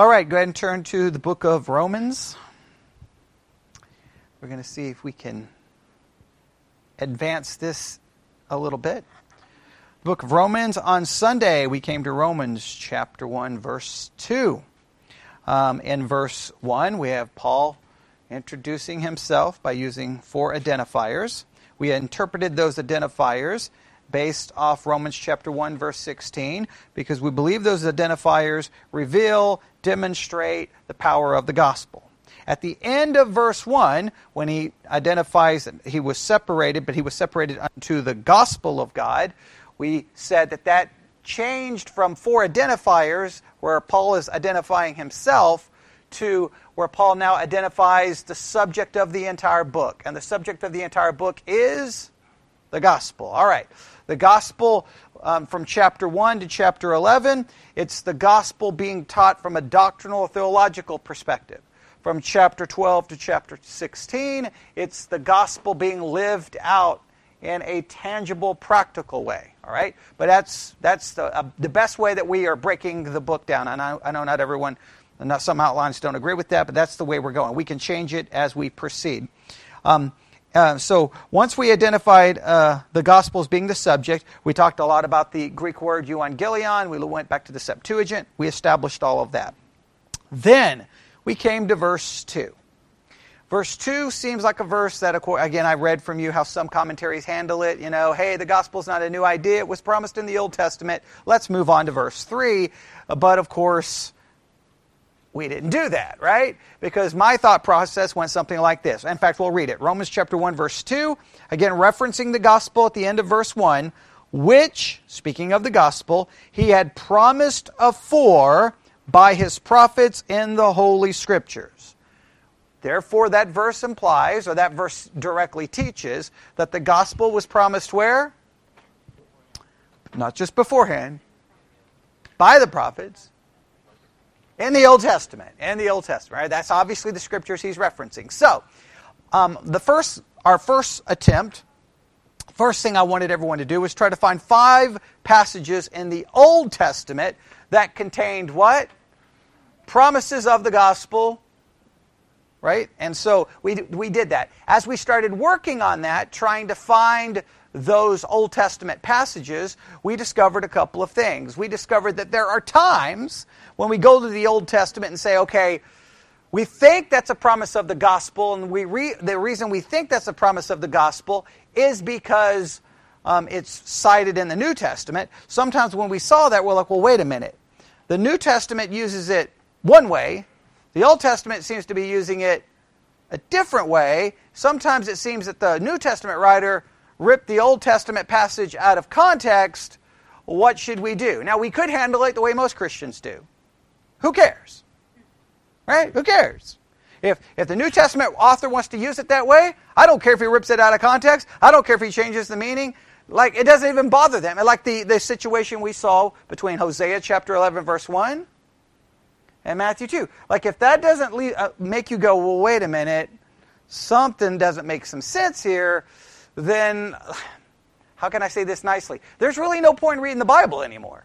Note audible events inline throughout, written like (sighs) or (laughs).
All right, go ahead and turn to the book of Romans. We're going to see if we can advance this a little bit. The Book of Romans on Sunday, we came to Romans chapter 1, verse 2. Um, in verse 1, we have Paul introducing himself by using four identifiers. We interpreted those identifiers based off Romans chapter 1 verse 16 because we believe those identifiers reveal, demonstrate the power of the gospel. At the end of verse 1, when he identifies that he was separated, but he was separated unto the gospel of God, we said that that changed from four identifiers, where Paul is identifying himself, to where Paul now identifies the subject of the entire book. And the subject of the entire book is the gospel. All right. The gospel um, from chapter 1 to chapter 11, it's the gospel being taught from a doctrinal theological perspective. From chapter 12 to chapter 16, it's the gospel being lived out in a tangible, practical way. All right, but that's that's the uh, the best way that we are breaking the book down. And I, I know not everyone, not some outlines don't agree with that, but that's the way we're going. We can change it as we proceed. Um, uh, so once we identified uh, the Gospels being the subject, we talked a lot about the Greek word euangelion. We went back to the Septuagint. We established all of that. Then we came to verse 2. Verse 2 seems like a verse that, again, I read from you how some commentaries handle it. You know, hey, the gospel's not a new idea. It was promised in the Old Testament. Let's move on to verse 3. But of course, we didn't do that, right? Because my thought process went something like this. In fact, we'll read it. Romans chapter 1, verse 2. Again, referencing the gospel at the end of verse 1, which, speaking of the gospel, he had promised afore by his prophets in the Holy Scriptures. Therefore, that verse implies, or that verse directly teaches, that the gospel was promised where? Not just beforehand, by the prophets, in the Old Testament. In the Old Testament, right? That's obviously the scriptures he's referencing. So, um, the first, our first attempt, first thing I wanted everyone to do was try to find five passages in the Old Testament that contained what? Promises of the gospel right? And so we, we did that. As we started working on that, trying to find those Old Testament passages, we discovered a couple of things. We discovered that there are times when we go to the Old Testament and say, okay, we think that's a promise of the gospel, and we re- the reason we think that's a promise of the gospel is because um, it's cited in the New Testament. Sometimes when we saw that, we're like, well, wait a minute. The New Testament uses it one way, the Old Testament seems to be using it a different way. Sometimes it seems that the New Testament writer ripped the Old Testament passage out of context. What should we do? Now, we could handle it the way most Christians do. Who cares? Right? Who cares? If, if the New Testament author wants to use it that way, I don't care if he rips it out of context. I don't care if he changes the meaning. Like, it doesn't even bother them. Like the, the situation we saw between Hosea chapter 11, verse 1, and Matthew 2. Like, if that doesn't lead, uh, make you go, well, wait a minute, something doesn't make some sense here, then how can I say this nicely? There's really no point in reading the Bible anymore.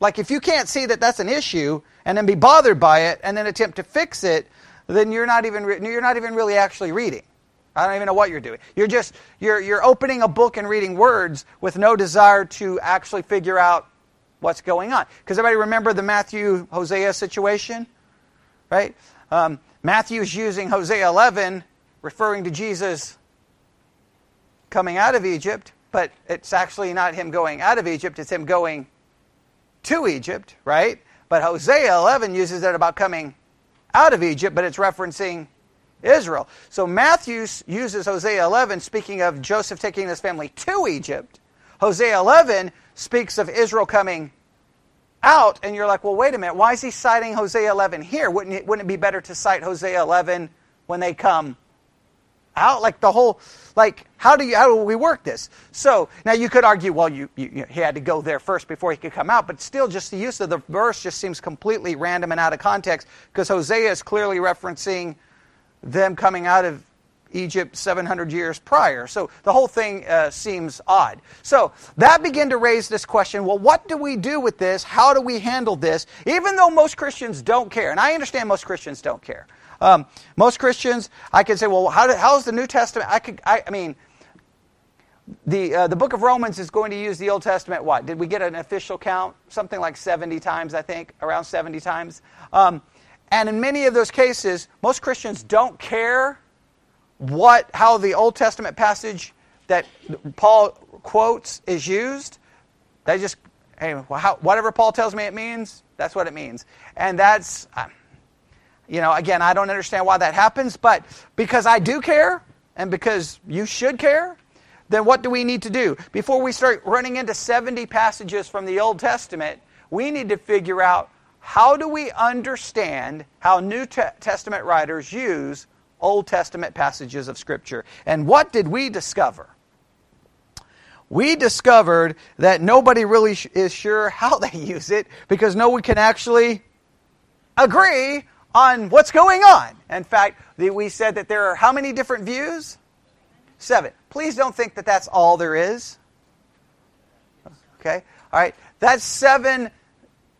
Like, if you can't see that that's an issue and then be bothered by it and then attempt to fix it, then you're not even, re- you're not even really actually reading. I don't even know what you're doing. You're just you're you're opening a book and reading words with no desire to actually figure out what's going on. Because everybody remember the Matthew Hosea situation? Right? Um, Matthew's using Hosea 11, referring to Jesus coming out of Egypt, but it's actually not him going out of Egypt, it's him going to Egypt, right? But Hosea 11 uses it about coming out of Egypt, but it's referencing Israel. So Matthew uses Hosea 11 speaking of Joseph taking his family to Egypt. Hosea 11 speaks of Israel coming out, and you're like, well, wait a minute, why is he citing Hosea 11 here? Wouldn't it, wouldn't it be better to cite Hosea 11 when they come out? Like the whole, like, how do, you, how do we work this? So, now you could argue, well, you, you, he had to go there first before he could come out, but still, just the use of the verse just seems completely random and out of context because Hosea is clearly referencing them coming out of Egypt 700 years prior. So the whole thing uh, seems odd. So that began to raise this question well, what do we do with this? How do we handle this? Even though most Christians don't care, and I understand most Christians don't care. Um, most Christians, I could say, well, how how's the New Testament? I could, I, I mean, the, uh, the book of Romans is going to use the Old Testament, what? Did we get an official count? Something like 70 times, I think, around 70 times. Um, and in many of those cases, most Christians don't care what, how the Old Testament passage that Paul quotes is used. They just, hey, how, whatever Paul tells me it means, that's what it means. And that's, uh, you know, again, I don't understand why that happens, but because I do care and because you should care, then what do we need to do? Before we start running into 70 passages from the Old Testament, we need to figure out how do we understand how New Testament writers use Old Testament passages of Scripture. And what did we discover? We discovered that nobody really is sure how they (laughs) use it because no one can actually agree on what's going on. In fact, we said that there are how many different views? Seven. Please don't think that that's all there is. Okay? All right. That's seven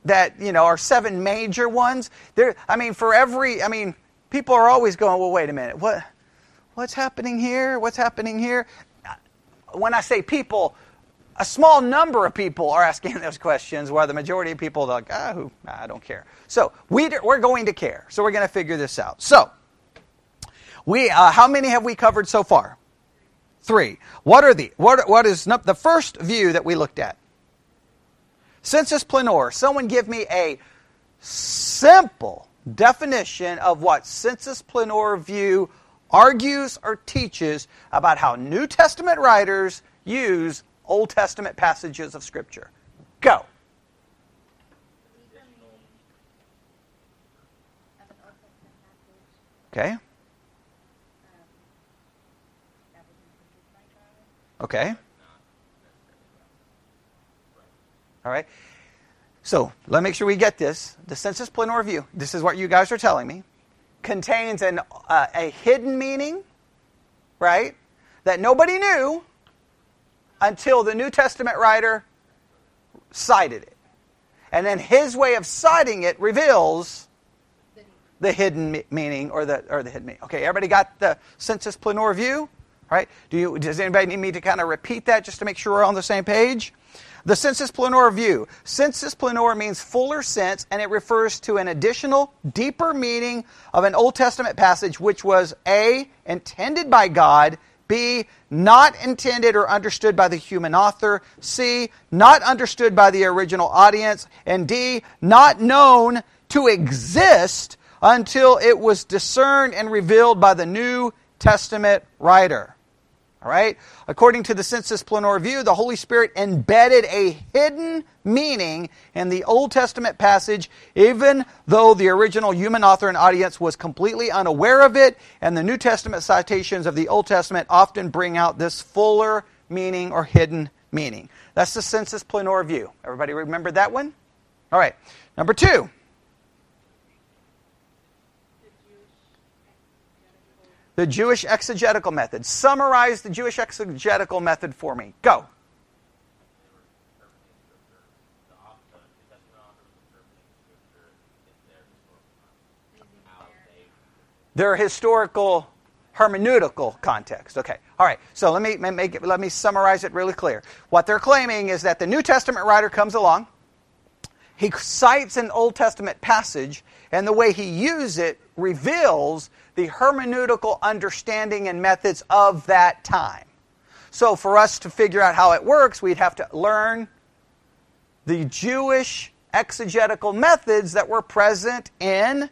that, you know, are seven major ones. There I mean for every I mean people are always going, "Well, wait a minute. What what's happening here? What's happening here?" When I say people, a small number of people are asking (laughs) those questions, while the majority of people are like, ah, who, I don't care. So we, we're going to care. So we're going to figure this out. So, we, uh, how many have we covered so far? Three. What are the, what, what is the first view that we looked at? Sensus plenior. Someone give me a simple definition of what sensus plenior view argues or teaches about how New Testament writers use Old Testament passages of Scripture. Go. Okay. Okay. All right. So let me make sure we get this. The sensus plenior view, this is what you guys are telling me, contains an, uh, a hidden meaning, right? That nobody knew until the New Testament writer cited it. And then his way of citing it reveals the hidden meaning or the, or the hidden meaning. Okay, everybody got the sensus plenior view? Right? Do you, does anybody need me to kind of repeat that just to make sure we're on the same page? The sensus plenior view. Sensus plenior means fuller sense, and it refers to an additional, deeper meaning of an Old Testament passage which was A, intended by God, B, not intended or understood by the human author, C, not understood by the original audience, and D, not known to exist until it was discerned and revealed by the New Testament writer. All right? According to the Sensus Plenior view, the Holy Spirit embedded a hidden meaning in the Old Testament passage, even though the original human author and audience was completely unaware of it, and the New Testament citations of the Old Testament often bring out this fuller meaning or hidden meaning. That's the Sensus Plenior view. Everybody remember that one? All right. Number two. The Jewish exegetical method. Summarize the Jewish exegetical method for me. Go. Their historical hermeneutical context. Okay. All right. So let me make it, let me summarize it really clear. What they're claiming is that the New Testament writer comes along, he cites an Old Testament passage, and the way he uses it reveals the hermeneutical understanding and methods of that time. So, for us to figure out how it works, we'd have to learn the Jewish exegetical methods that were present in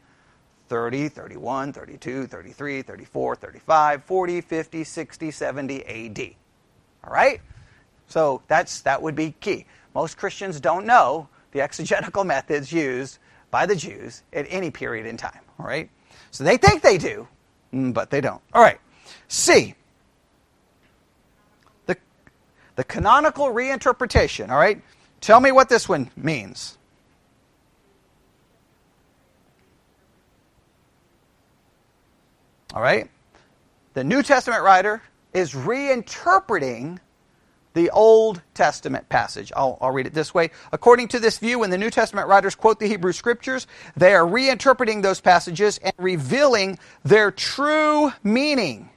30, 31, 32, 33, 34, 35, 40, 50, 60, 70 AD. All right? So that's that would be key. Most Christians don't know the (laughs) exegetical methods used by the Jews at any period in time. All right? So they think they do, mm, but they don't. All right. C. The, the canonical reinterpretation. All right. Tell me what this one means. All right. the New Testament writer is reinterpreting the Old Testament passage. I'll, I'll, read it this way. According to this view, when the New Testament writers quote the Hebrew Scriptures, they are reinterpreting those passages and revealing their true meaning.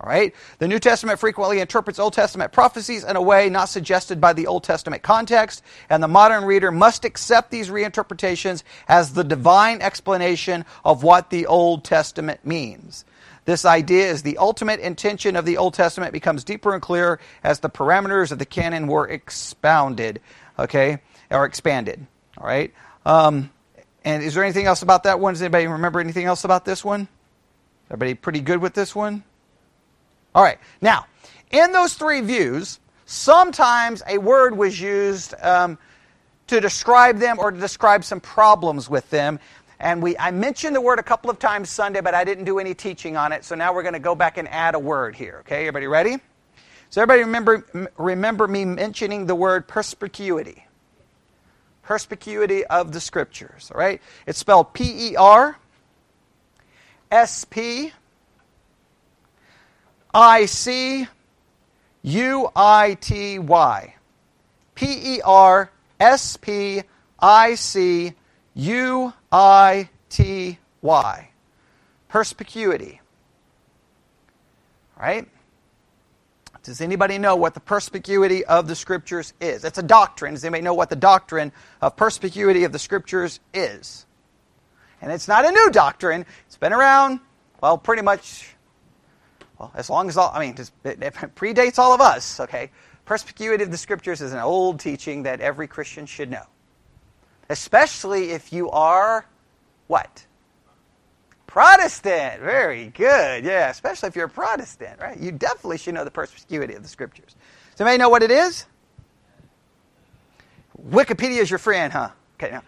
All right? The New Testament frequently interprets Old Testament prophecies in a way not suggested by the Old Testament context, and the modern reader must accept these reinterpretations as the divine explanation of what the Old Testament means. This idea is the ultimate intention of the Old Testament becomes deeper and clearer as the parameters of the canon were expounded, okay, or expanded. All right. Um, and is there anything else about that one? Does anybody remember anything else about this one? Everybody pretty good with this one? All right. Now, in those three views, sometimes a word was used um, to describe them or to describe some problems with them. And we, I mentioned the word a couple of times Sunday, but I didn't do any teaching on it. So now we're going to go back and add a word here. Okay, everybody ready? So everybody remember, remember me mentioning the word perspicuity. Perspicuity of the Scriptures. All right? It's spelled P E R S P I C U I T Y. P E R S P I C U I T Y. Perspicuity. Right? Does anybody know what the perspicuity of the Scriptures is? It's a doctrine. Does anybody know what the doctrine of perspicuity of the Scriptures is? And it's not a new doctrine. It's been around, well, pretty much, well, as long as all, I mean, it predates all of us, okay? Perspicuity of the Scriptures is an old teaching that every Christian should know. Especially if you are what? Protestant. Very good. Yeah, especially if you're a Protestant, right? You definitely should know the perspicuity of the scriptures. Does anybody know what it is? Wikipedia is your friend, huh? Okay, now.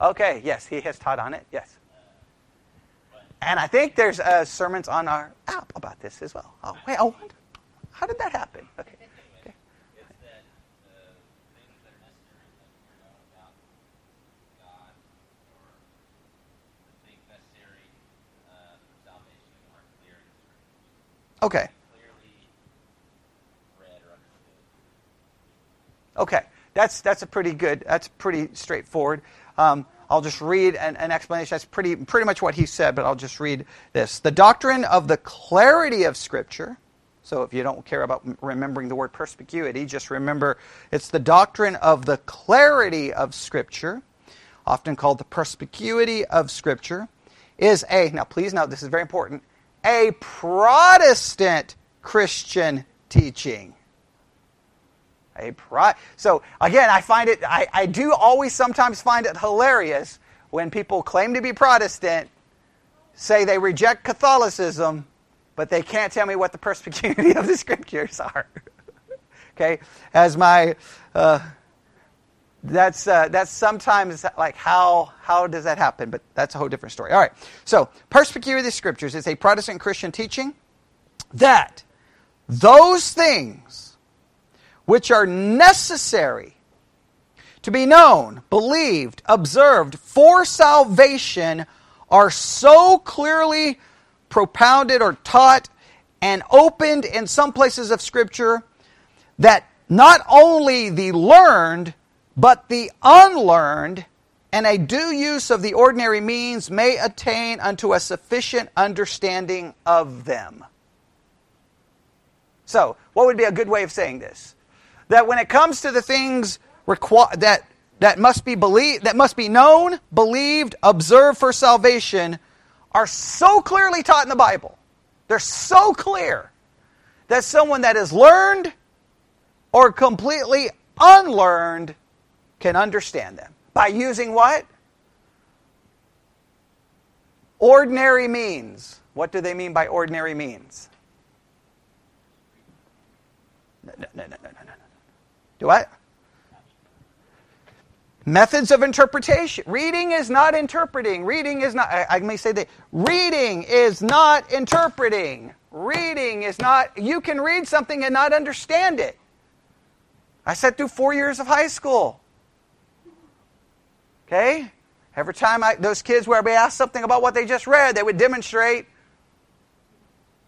Okay, yes, he has taught on it. Yes. And I think there's uh, sermons on our app about this as well. Oh, wait, oh, how did that happen? Okay. Okay. Okay, that's that's a pretty good. That's pretty straightforward. Um, I'll just read an, an, explanation. That's pretty pretty much what he said, but I'll just read this. The doctrine of the clarity of Scripture. So if you don't care about remembering the word perspicuity, just remember it's the doctrine of the clarity of Scripture, often called the perspicuity of Scripture, is a now please note this is very important a Protestant Christian teaching. A pro- so again, I find it, I, I do always sometimes find it hilarious when people claim to be Protestant, say they reject Catholicism, but they can't tell me what the perspicuity (laughs) of the scriptures are. (laughs) okay? As my uh, that's uh, that's sometimes like how how does that happen? But that's a whole different story. All right. So perspicuity of the scriptures is a Protestant Christian teaching that those things which are necessary to be known, believed, observed for salvation are so clearly propounded or taught and opened in some places of Scripture that not only the learned but the unlearned and a due use of the ordinary means may attain unto a sufficient understanding of them. So, what would be a good way of saying this? That when it comes to the things requ- that that must be believed, that must be known, believed, observed for salvation, are so clearly taught in the Bible. They're so clear that someone that is learned or completely unlearned can understand them. By using what? Ordinary means. What do they mean by ordinary means? No, no, no, no, no, no. Do what? Methods of interpretation. Reading is not interpreting. Reading is not, I, I may say that. Reading is not interpreting. Reading is not, you can read something and not understand it. I sat through four years of high school. Okay? Every time I, those kids were be asked something about what they just read, they would demonstrate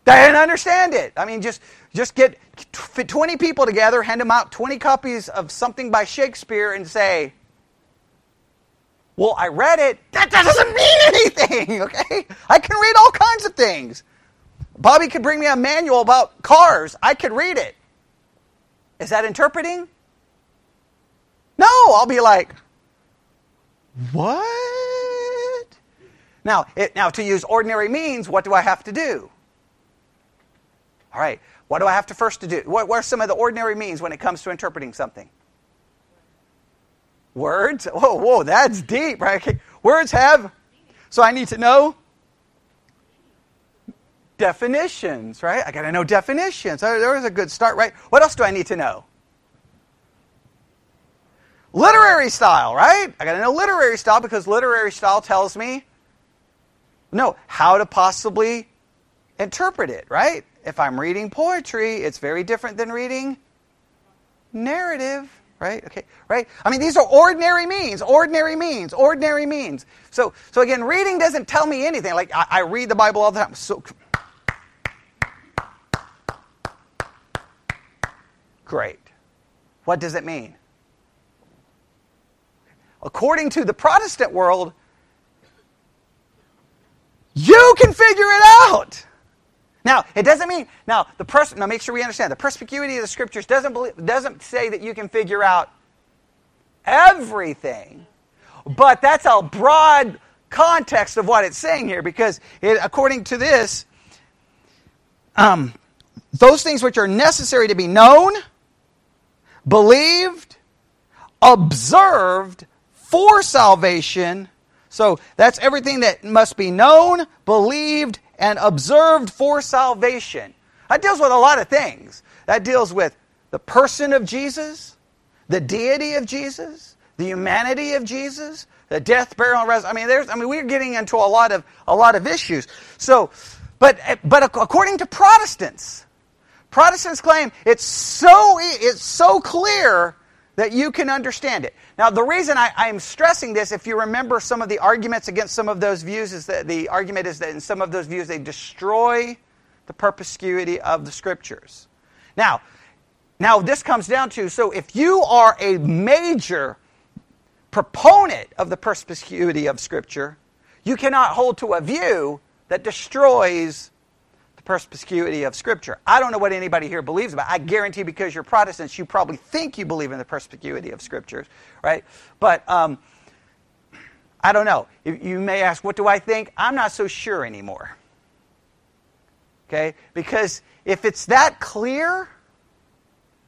they didn't understand it. I mean, just just get 20 people together, hand them out 20 copies of something by Shakespeare, and say, "Well, I read it. That doesn't mean anything." (laughs) Okay, I can read all kinds of things. Bobby could bring me a manual about cars. I could read it. Is that interpreting? No, I'll be like, "What?" Now, it, now to use ordinary means, what do I have to do? All right, what do I have to first to do? What, what are some of the ordinary means when it comes to interpreting something? Words? Whoa, whoa, that's deep, right? Okay. Words have, so I need to know definitions, right? I got to know definitions. There was a good start, right? What else do I need to know? Literary style, right? I got to know literary style because literary style tells me no how to possibly interpret it, right? if I'm reading poetry, it's very different than reading narrative, right? Okay, right? I mean, these are ordinary means, ordinary means, ordinary means. So, so again, reading doesn't tell me anything. Like I, I read the Bible all the time. So great. What does it mean? According to the Protestant world, you can figure it out. Now, it doesn't mean now the pers- now make sure we understand the perspicuity of the scriptures doesn't believe, doesn't say that you can figure out everything, but that's a broad context of what it's saying here because it, according to this, um, those things which are necessary to be known, believed, observed for salvation. So that's everything that must be known, believed, and observed for salvation. That deals with a lot of things. That deals with the person of Jesus, the deity of Jesus, the humanity of Jesus, the death, burial, and resurrection. I mean, there's, I mean, we're getting into a lot of a lot of issues. So, but but according to Protestants, Protestants claim it's so it's so clear that you can understand it. Now, the reason I, am stressing this, if you remember some of the arguments against some of those views, is that the argument is that in some of those views they destroy the perspicuity of the scriptures. Now, now this comes down to so if you are a major proponent of the perspicuity of scripture, you cannot hold to a view that destroys perspicuity of Scripture. I don't know what anybody here believes about. I guarantee because you're Protestants, you probably think you believe in the perspicuity of Scriptures, right? But um, I don't know. You may ask, what do I think? I'm not so sure anymore. Okay? Because if it's that clear,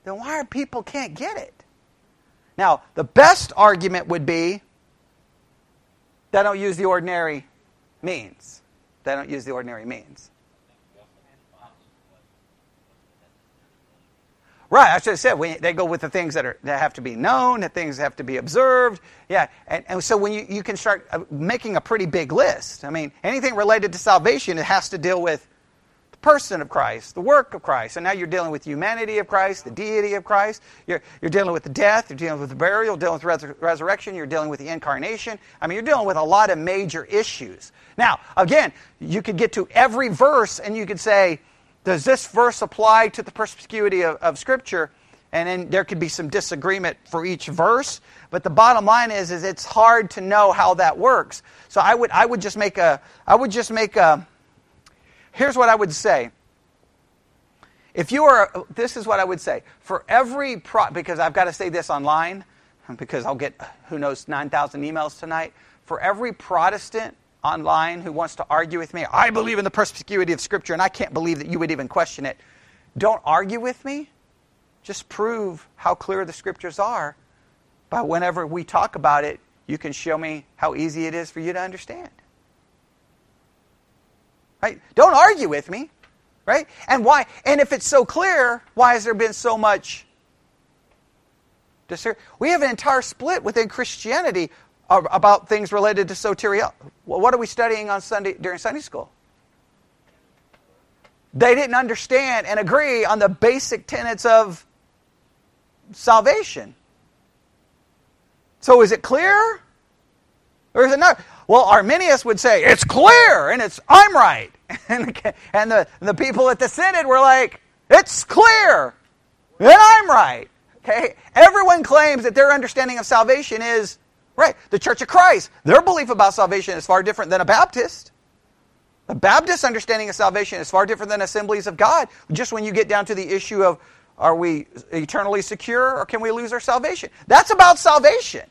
then why are people can't get it? Now, the best argument would be they don't use the ordinary means. They don't use the ordinary means. Right, I should have said we, they go with the things that are that have to be known, the things that have to be observed. Yeah, and, and so when you, you can start uh, making a pretty big list. I mean, anything related to salvation, it has to deal with the person of Christ, the work of Christ, and now you're dealing with the humanity of Christ, the deity of Christ. You're, you're dealing with the death, you're dealing with the burial, you're dealing with resur- resurrection, you're dealing with the incarnation. I mean, you're dealing with a lot of major issues. Now, again, you could get to every verse and you could say does this verse apply to the perspicuity of, of Scripture? And then there could be some disagreement for each verse. But the bottom line is, is it's hard to know how that works. So I would, I would just make a, I would just make a, here's what I would say. If you are, this is what I would say. For every, pro, because I've got to say this online, because I'll get, who knows, 9,000 emails tonight. For every Protestant online who wants to argue with me, I believe in the perspicuity of Scripture and I can't believe that you would even question it. Don't argue with me. Just prove how clear the Scriptures are by whenever we talk about it, you can show me how easy it is for you to understand. Right? Don't argue with me. Right? And why? And if it's so clear, why has there been so much? We have an entire split within Christianity Uh, about things related to soteria. What are we studying on Sunday during Sunday school? They didn't understand and agree on the basic tenets of salvation. So is it clear? There's another. Well, Arminius would say it's clear and it's I'm right, and, (laughs) and the the people at the synod were like it's clear and I'm right. Okay, everyone claims that their understanding of salvation is right. The Church of Christ, their belief about salvation is far different than a Baptist. A Baptist understanding of salvation is far different than Assemblies of God. Just when you get down to the issue of are we eternally secure or can we lose our salvation? That's about salvation.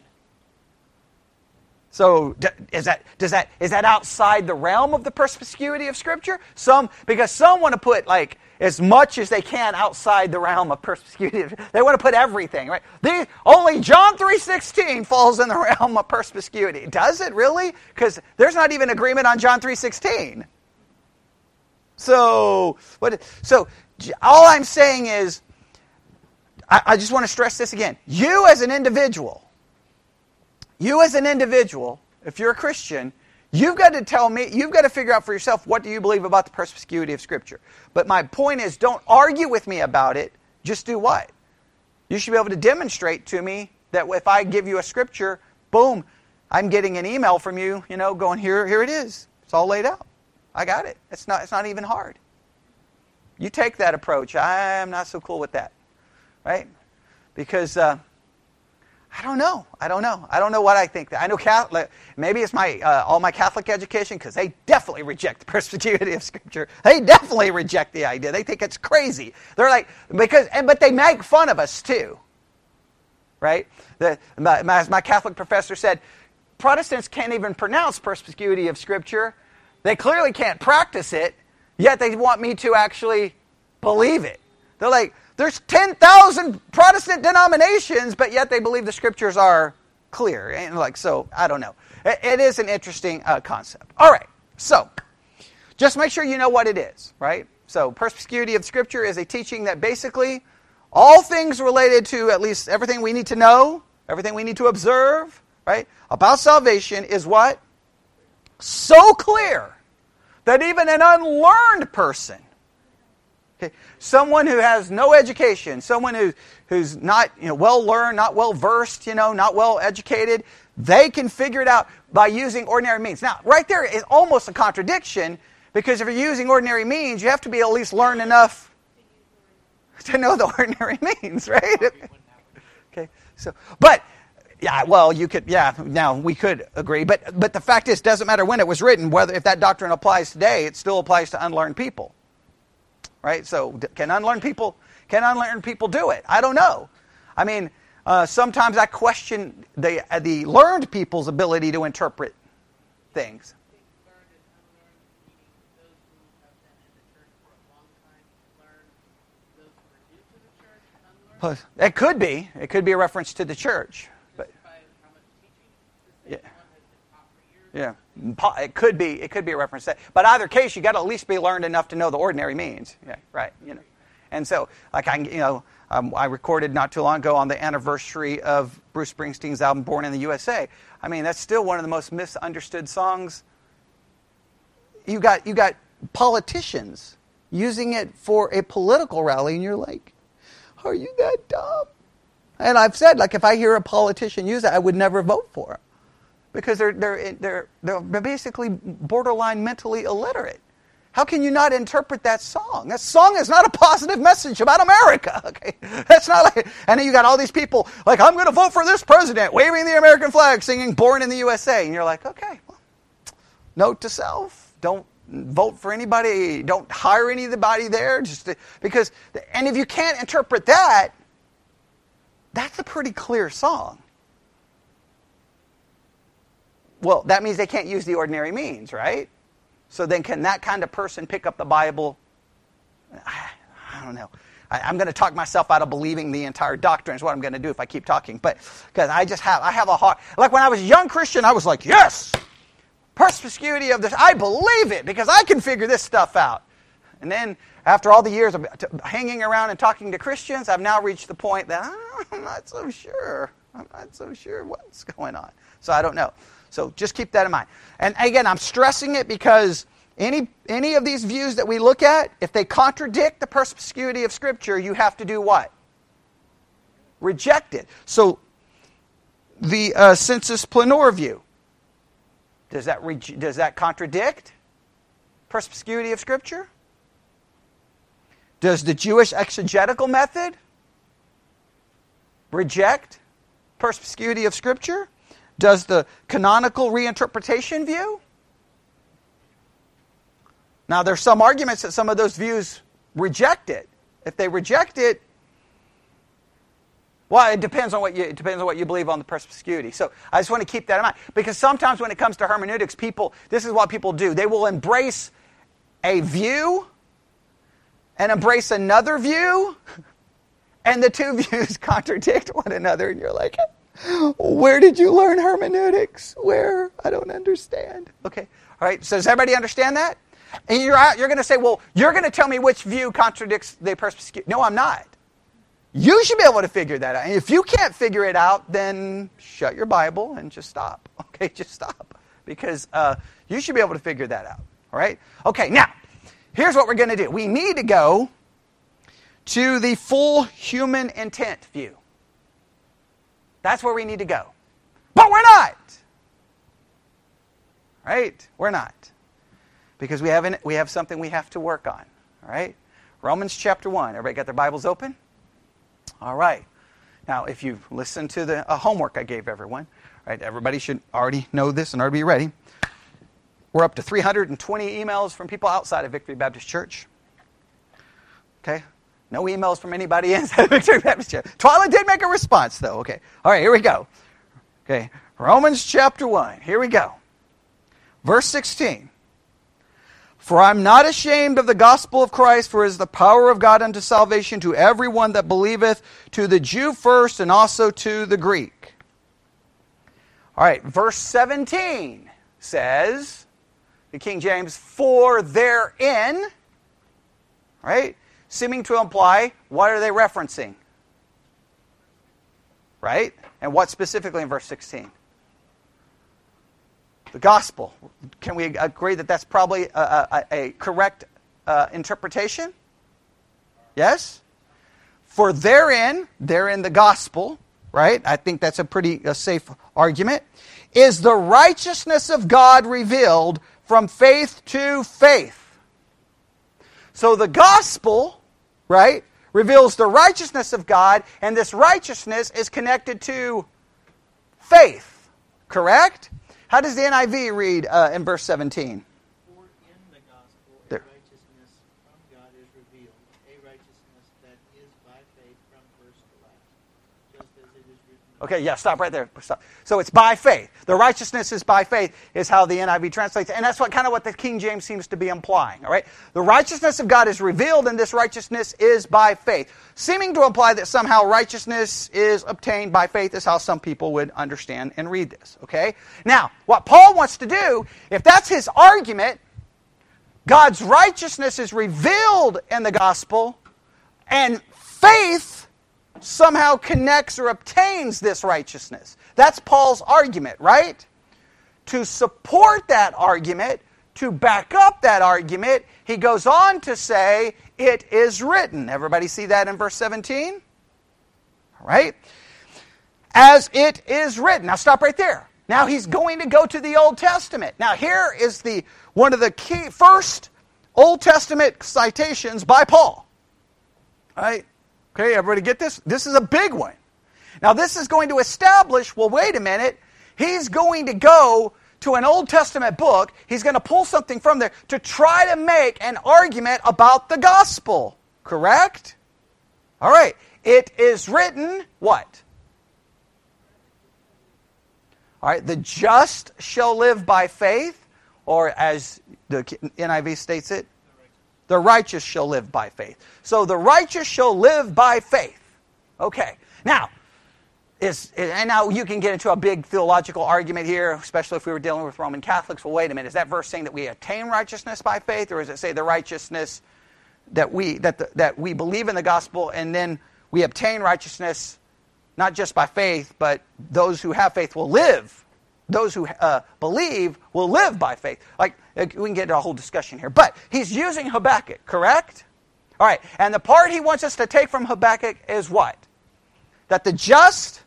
So is that does that is that outside the realm of the perspicuity of Scripture? Some because some want to put like as much as they can outside the realm of perspicuity. (laughs) They want to put everything right. The, only John three sixteen falls in the (laughs) realm of perspicuity. Does it really? Because there's not even agreement on John three sixteen. So what? So all I'm saying is, I, I just want to stress this again. You as an individual you, as an individual, if you're a Christian, you've got to tell me, you've got to figure out for yourself what do you believe about the perspicuity of Scripture. But my point is, don't argue with me about it. Just do what? You should be able to demonstrate to me that if I give you a Scripture, boom, I'm getting an email from you, you know, going, here, here it is. It's all laid out. I got it. It's not, it's not even hard. You take that approach. I'm not so cool with that, right? Because uh, I don't know. I don't know. I don't know what I think. I know Catholic. Maybe it's my uh, all my Catholic education because they definitely reject the (laughs) perspicuity of Scripture. They definitely reject the idea. They think it's crazy. They're like because and but they make fun of us too. Right? The, my, my, my Catholic professor said, Protestants can't even pronounce perspicuity of Scripture. They clearly can't practice it. Yet they want me to actually believe it. They're like, there's 10,000 Protestant denominations, but yet they believe the scriptures are clear. And like, so, I don't know. it, it is an interesting uh, concept. All right, so just make sure you know what it is, right? So, perspicuity of scripture is a teaching that basically all things related to at least everything we need to know, everything we need to observe, right, about salvation is what? So clear that even an unlearned person Okay? Someone who has no education, someone who, who's not you know, well learned, not well versed, you know, not well educated, they can figure it out by using ordinary means. Now, right there is almost a contradiction because if you're using ordinary means, you have to be at least learned enough to know the (laughs) ordinary means, right? okay. So, but yeah, well, you could, yeah, now we could agree, but but the fact is, it doesn't matter when it was written. Whether if that doctrine applies today, it still applies to unlearned people right? So can unlearned people can unlearned people do it? I don't know. I mean, uh, sometimes I question the uh, the learned people's ability to interpret things. It could be. It could be a reference to the church. But, yeah. Yeah. It could be. It could be a reference to that. But either case, you got to at least be learned enough to know the ordinary means. Yeah. Right. You know. And so, like I, you know, um, I recorded not too long ago on the anniversary of Bruce Springsteen's album "Born in the USA." I mean, that's still one of the most misunderstood songs. You got you got politicians using it for a political rally, and you're like, "Are you that dumb?" And I've said, like, if I hear a politician use it, I would never vote for him because they're, they're, they're, they're basically borderline mentally illiterate. How can you not interpret that song? That song is not a positive message about America. (laughs) Okay, that's not like. And then you got all these people like, I'm going to vote for this president, waving the American flag, singing "Born in the USA," and you're like, okay. Well, note to self: don't vote for anybody. Don't hire anybody there. Just to, because, and if you can't interpret that, that's a pretty clear song well, that means they can't use the ordinary means, right? So then, can that kind of person pick up the Bible? (sighs) I, don't know. I, am going to talk myself out of believing the entire doctrine. Is what I'm going to do if I keep talking. But because I just have, I have a heart. Like when I was a young Christian, I was like, yes, perspicuity of this. I believe it because I can figure this stuff out. And then after all the years of hanging around and talking to Christians, I've now reached the point that ah, I'm not so sure. I'm not so sure what's going on. So I don't know. So just keep that in mind. And again, I'm stressing it because any, any of these views that we look at, if they contradict the perspicuity of Scripture, you have to do what? Reject it. So the uh, sensus plenior view. Does that, re- does that contradict perspicuity of Scripture? Does the Jewish exegetical method reject perspicuity of Scripture? Does the canonical reinterpretation view? Now, there's some arguments that some of those views reject it. If they reject it, well, it depends on what you depends on what you believe on the perspicuity. So I just want to keep that in mind because sometimes when it comes to hermeneutics, people this is what people do. They will embrace a view and embrace another view, (laughs) and the two (laughs) views contradict one another, and you're like, where did you learn hermeneutics? Where? I don't understand. Okay. All right. So does everybody understand that? And you're you're going to say, well, you're going to tell me which view contradicts the perspicuity. No, I'm not. You should be able to figure that out. And if you can't figure it out, then shut your Bible and just stop. (laughs) Okay, just stop. Because uh, you should be able to figure that out. All right? Okay, now, here's what we're going to do we need to go to the full human intent view. That's where we need to go. But we're not. Right? We're not. Because we have, an, we have something we have to work on. All right? Romans chapter 1. Everybody got their Bibles open? All right. Now, if you've listened to the uh, homework I gave everyone, right, everybody should already know this and already be ready. We're up to 320 emails from people outside of Victory Baptist Church. Okay? No emails from anybody inside (laughs) of Victory Baptist Church. Twyla did make a response, though. Okay. All right, here we go. Okay. Romans chapter 1. Here we go. Verse 16. For I'm not ashamed of the gospel of Christ, for it is the power of God unto salvation to everyone that believeth, to the Jew first, and also to the Greek. All right, verse 17 says, the King James, for therein, right? Seeming to imply, what are they referencing? Right? And what specifically in verse 16? the gospel. Can we agree that that's probably a, a, a correct uh, interpretation? Yes? For therein, therein the gospel, right? I think that's a pretty a safe argument. Is the righteousness of God revealed from faith to faith? So the gospel, right, reveals the righteousness of God, and this righteousness is connected to faith, correct? How does the NIV read uh, in verse 17? For in the gospel a there. righteousness from God is revealed, a righteousness that is by faith from first to last, just as it is written. Okay, yeah, stop right there. Stop. So it's by faith. The righteousness is by faith, is how the NIV translates. And that's what kind of what the King James seems to be implying. All right? The righteousness of God is revealed, and this righteousness is by faith. Seeming to imply that somehow righteousness is obtained by faith is how some people would understand and read this. Okay? Now, what Paul wants to do, if that's his argument, God's righteousness is revealed in the gospel, and faith somehow connects or obtains this righteousness. That's Paul's argument, right? To support that argument, to back up that argument, he goes on to say, It is written. Everybody see that in verse 17? All right? As it is written. Now stop right there. Now he's going to go to the Old Testament. Now here is the one of the key first Old Testament citations by Paul. All right? Okay, everybody get this? This is a big one. Now, this is going to establish well, wait a minute. He's going to go to an Old Testament book. He's going to pull something from there to try to make an argument about the gospel. Correct? All right. It is written what? All right. The just shall live by faith, or as the NIV states it, the righteous shall live by faith. So the righteous shall live by faith. Okay. Now, is, and now you can get into a big theological argument here, especially if we were dealing with Roman Catholics. Well, wait a minute, is that verse saying that we attain righteousness by faith, or is it say the righteousness that we that the, that we believe in the gospel and then we obtain righteousness not just by faith, but those who have faith will live. Those who uh, believe will live by faith. Like Uh, we can get into a whole discussion here, but he's using Habakkuk, correct? All right, and the part he wants us to take from Habakkuk is what? That the just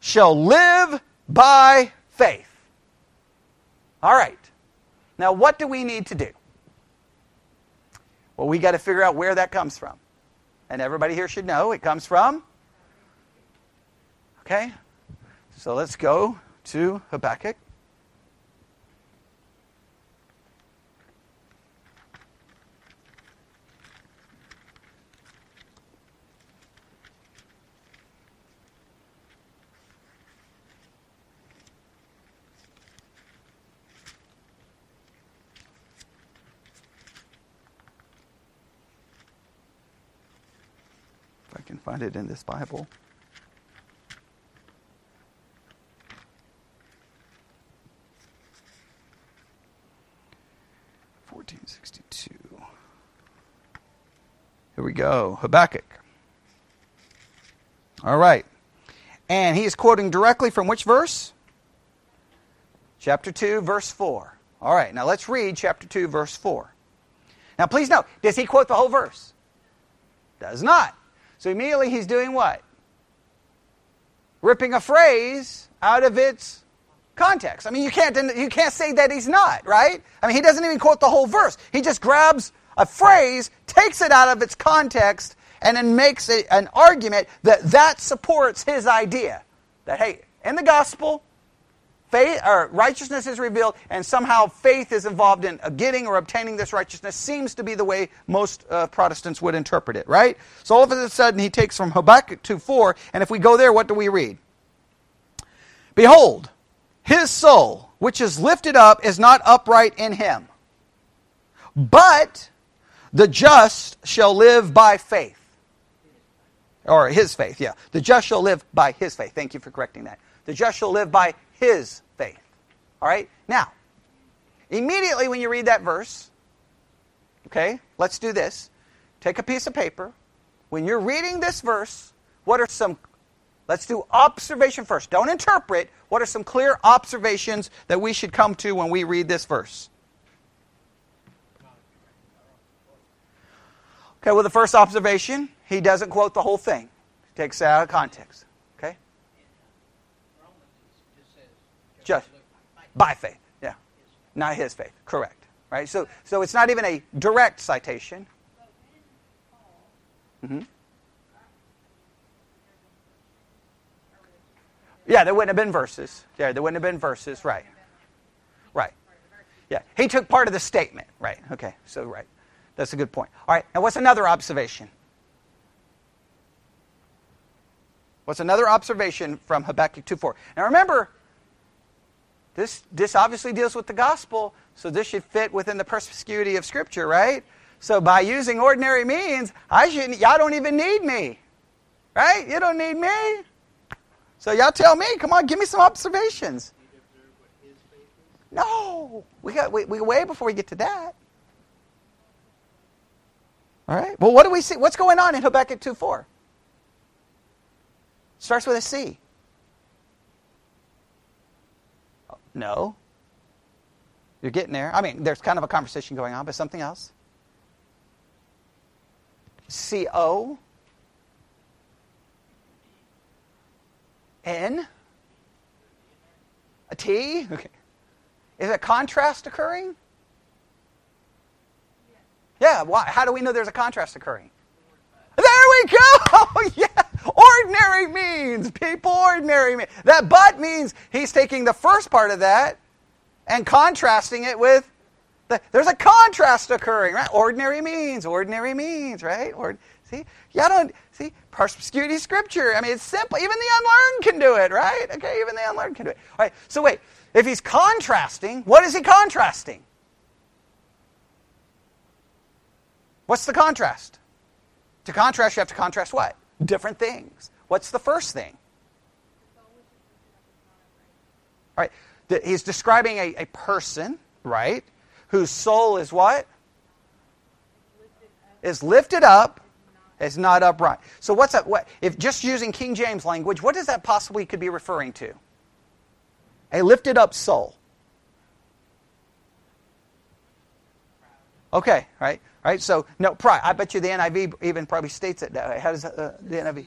shall live by faith. All right. Now, what do we need to do? Well, we got to figure out where that comes from. And everybody here should know it comes from. Okay? So let's go to Habakkuk. Find it in this Bible. Fourteen sixty-two. Here we go. Habakkuk. All right. And he is quoting directly from which verse? Chapter 2, verse 4. All right, now let's read chapter 2, verse 4. Now, please note, does he quote the whole verse? Does not. So immediately he's doing what? Ripping a phrase out of its context. I mean, you can't, you can't say that he's not, right? I mean, he doesn't even quote the whole verse. He just grabs a phrase, takes it out of its context, and then makes an argument that that supports his idea. That, hey, in the gospel, faith or righteousness is revealed, and somehow faith is involved in getting or obtaining this righteousness. Seems to be the way most uh, Protestants would interpret it, right? So all of a sudden, he takes from Habakkuk 2:4, and if we go there, what do we read? Behold, his soul, which is lifted up, is not upright in him, but the just shall live by faith. Or his faith, yeah. The just shall live by his faith. Thank you for correcting that. The just shall live by his. All right? Now, immediately when you read that verse, okay, let's do this. Take a piece of paper. When you're reading this verse, what are some, let's do observation first. Don't interpret. What are some clear observations that we should come to when we read this verse? Okay, well, the first observation, he doesn't quote the whole thing, he takes it out of context. Okay? Just by faith, yeah. Not his faith, correct. Right? So, so it's not even a direct citation. Mm-hmm. Yeah, there wouldn't have been verses. Yeah, there wouldn't have been verses. Right. Right. Yeah, he took part of the statement. Right. Okay. So right. That's a good point. All right. Now, what's another observation? What's another observation from Habakkuk 2:4? Now, remember, this this obviously deals with the gospel, so this should fit within the perspicuity of Scripture, right? So by using ordinary means, I shouldn't. Y'all don't even need me, right? You don't need me. So y'all tell me. Come on, give me some observations. No, we got we, we way before we get to that. All right. Well, what do we see? What's going on in Habakkuk 2 4? Starts with a C. No. You're getting there. I mean, there's kind of a conversation going on, but something else. C O N a T. Okay. Is a contrast occurring? Yeah, why? How do we know there's a contrast occurring? There we go! (laughs) yeah! Ordinary means, people, ordinary means. That but means he's taking the first part of that and contrasting it with the, there's a contrast occurring, right? Ordinary means, ordinary means, right? Or, see, y'all don't see perspicuity scripture. I mean, it's simple. Even the unlearned can do it, right? Okay, even the unlearned can do it. All right. So wait, if he's contrasting, what is he contrasting? What's the contrast? To contrast, you have to contrast what? Different things. What's the first thing? Right. He's describing a, a person, right? Whose soul is what? Is lifted up, is not upright. So what's that? What if just using King James language? What does that possibly could be referring to? A lifted up soul. Okay, right, right. So no pride. I bet you the NIV even probably states it that way. How does uh, the NIV?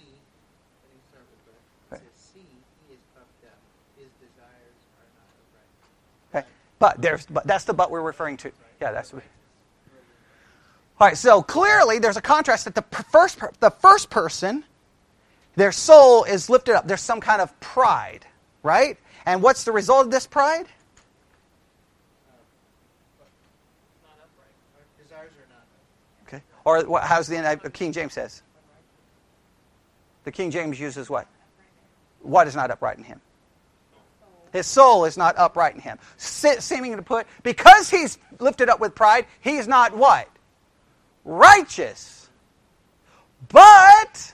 Okay. But there's but that's the but we're referring to. Yeah, that's. What, All right. So clearly, there's a contrast that the first the first person, their soul is lifted up. There's some kind of pride, right? And what's the result of this pride? Okay. Or what, how's the uh, King James says? The King James uses what? What is not upright in him? His soul is not upright in him. seeming to put, because he's lifted up with pride, he's not what? Righteous. But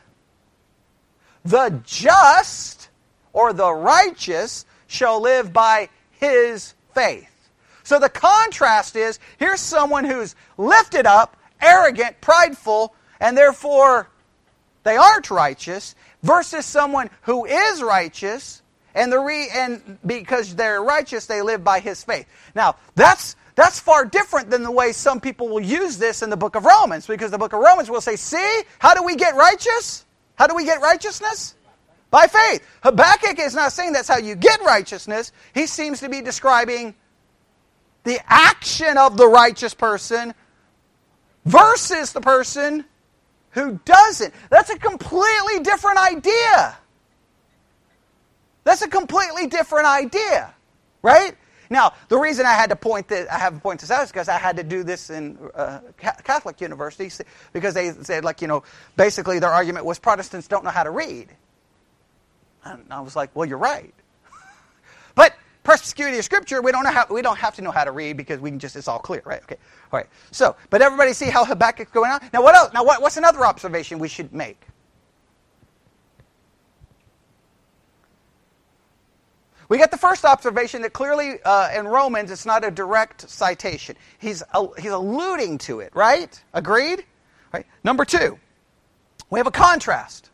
the just or the righteous shall live by his faith. So the contrast is here's someone who's lifted up, arrogant, prideful, and therefore they aren't righteous, versus someone who is righteous, and the re, and because they're righteous, they live by his faith. Now, that's that's far different than the way some people will use this in the book of Romans, because the book of Romans will say, See, how do we get righteous? How do we get righteousness? By faith. Habakkuk is not saying that's how you get righteousness. He seems to be describing the action of the righteous person versus the person who doesn't. That's a completely different idea. That's a completely different idea, right? Now, the reason I had to point that I have to point this out is because I had to do this in uh, Catholic universities because they said, like, you know, basically their argument was Protestants don't know how to read. And I was like, well, you're right. (laughs) but perspicuity of Scripture, we don't know how we don't have to know how to read because we can just it's all clear, right? Okay, all right. So, but everybody see how Habakkuk's going on. Now, what else? Now, what, what's another observation we should make? We get the first observation that clearly uh, in Romans it's not a direct citation. He's uh, he's alluding to it, right? Agreed? Right. Number two, we have a contrast.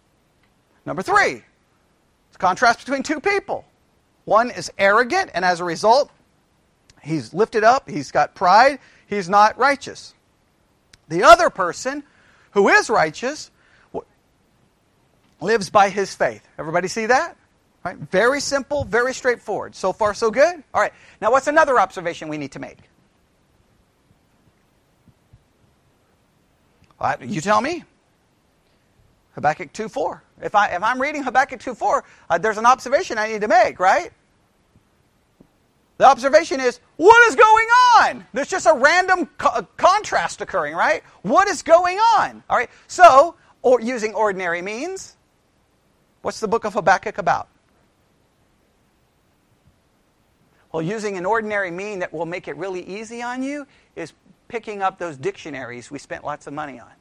Number three, it's a contrast between two people. One is arrogant, and as a result, he's lifted up, he's got pride, he's not righteous. The other person, who is righteous, lives by his faith. Everybody see that? Right? Very simple, very straightforward. So far, so good? All right. Now, what's another observation we need to make? you tell me. Habakkuk 2.4. If, I, if I'm reading Habakkuk 2.4, uh, there's an observation I need to make, right? The observation is, what is going on? There's just a random co- uh, contrast occurring, right? What is going on? All right. So, or using ordinary means, what's the book of Habakkuk about? Well, using an ordinary mean that will make it really easy on you is picking up those dictionaries we spent lots of money on.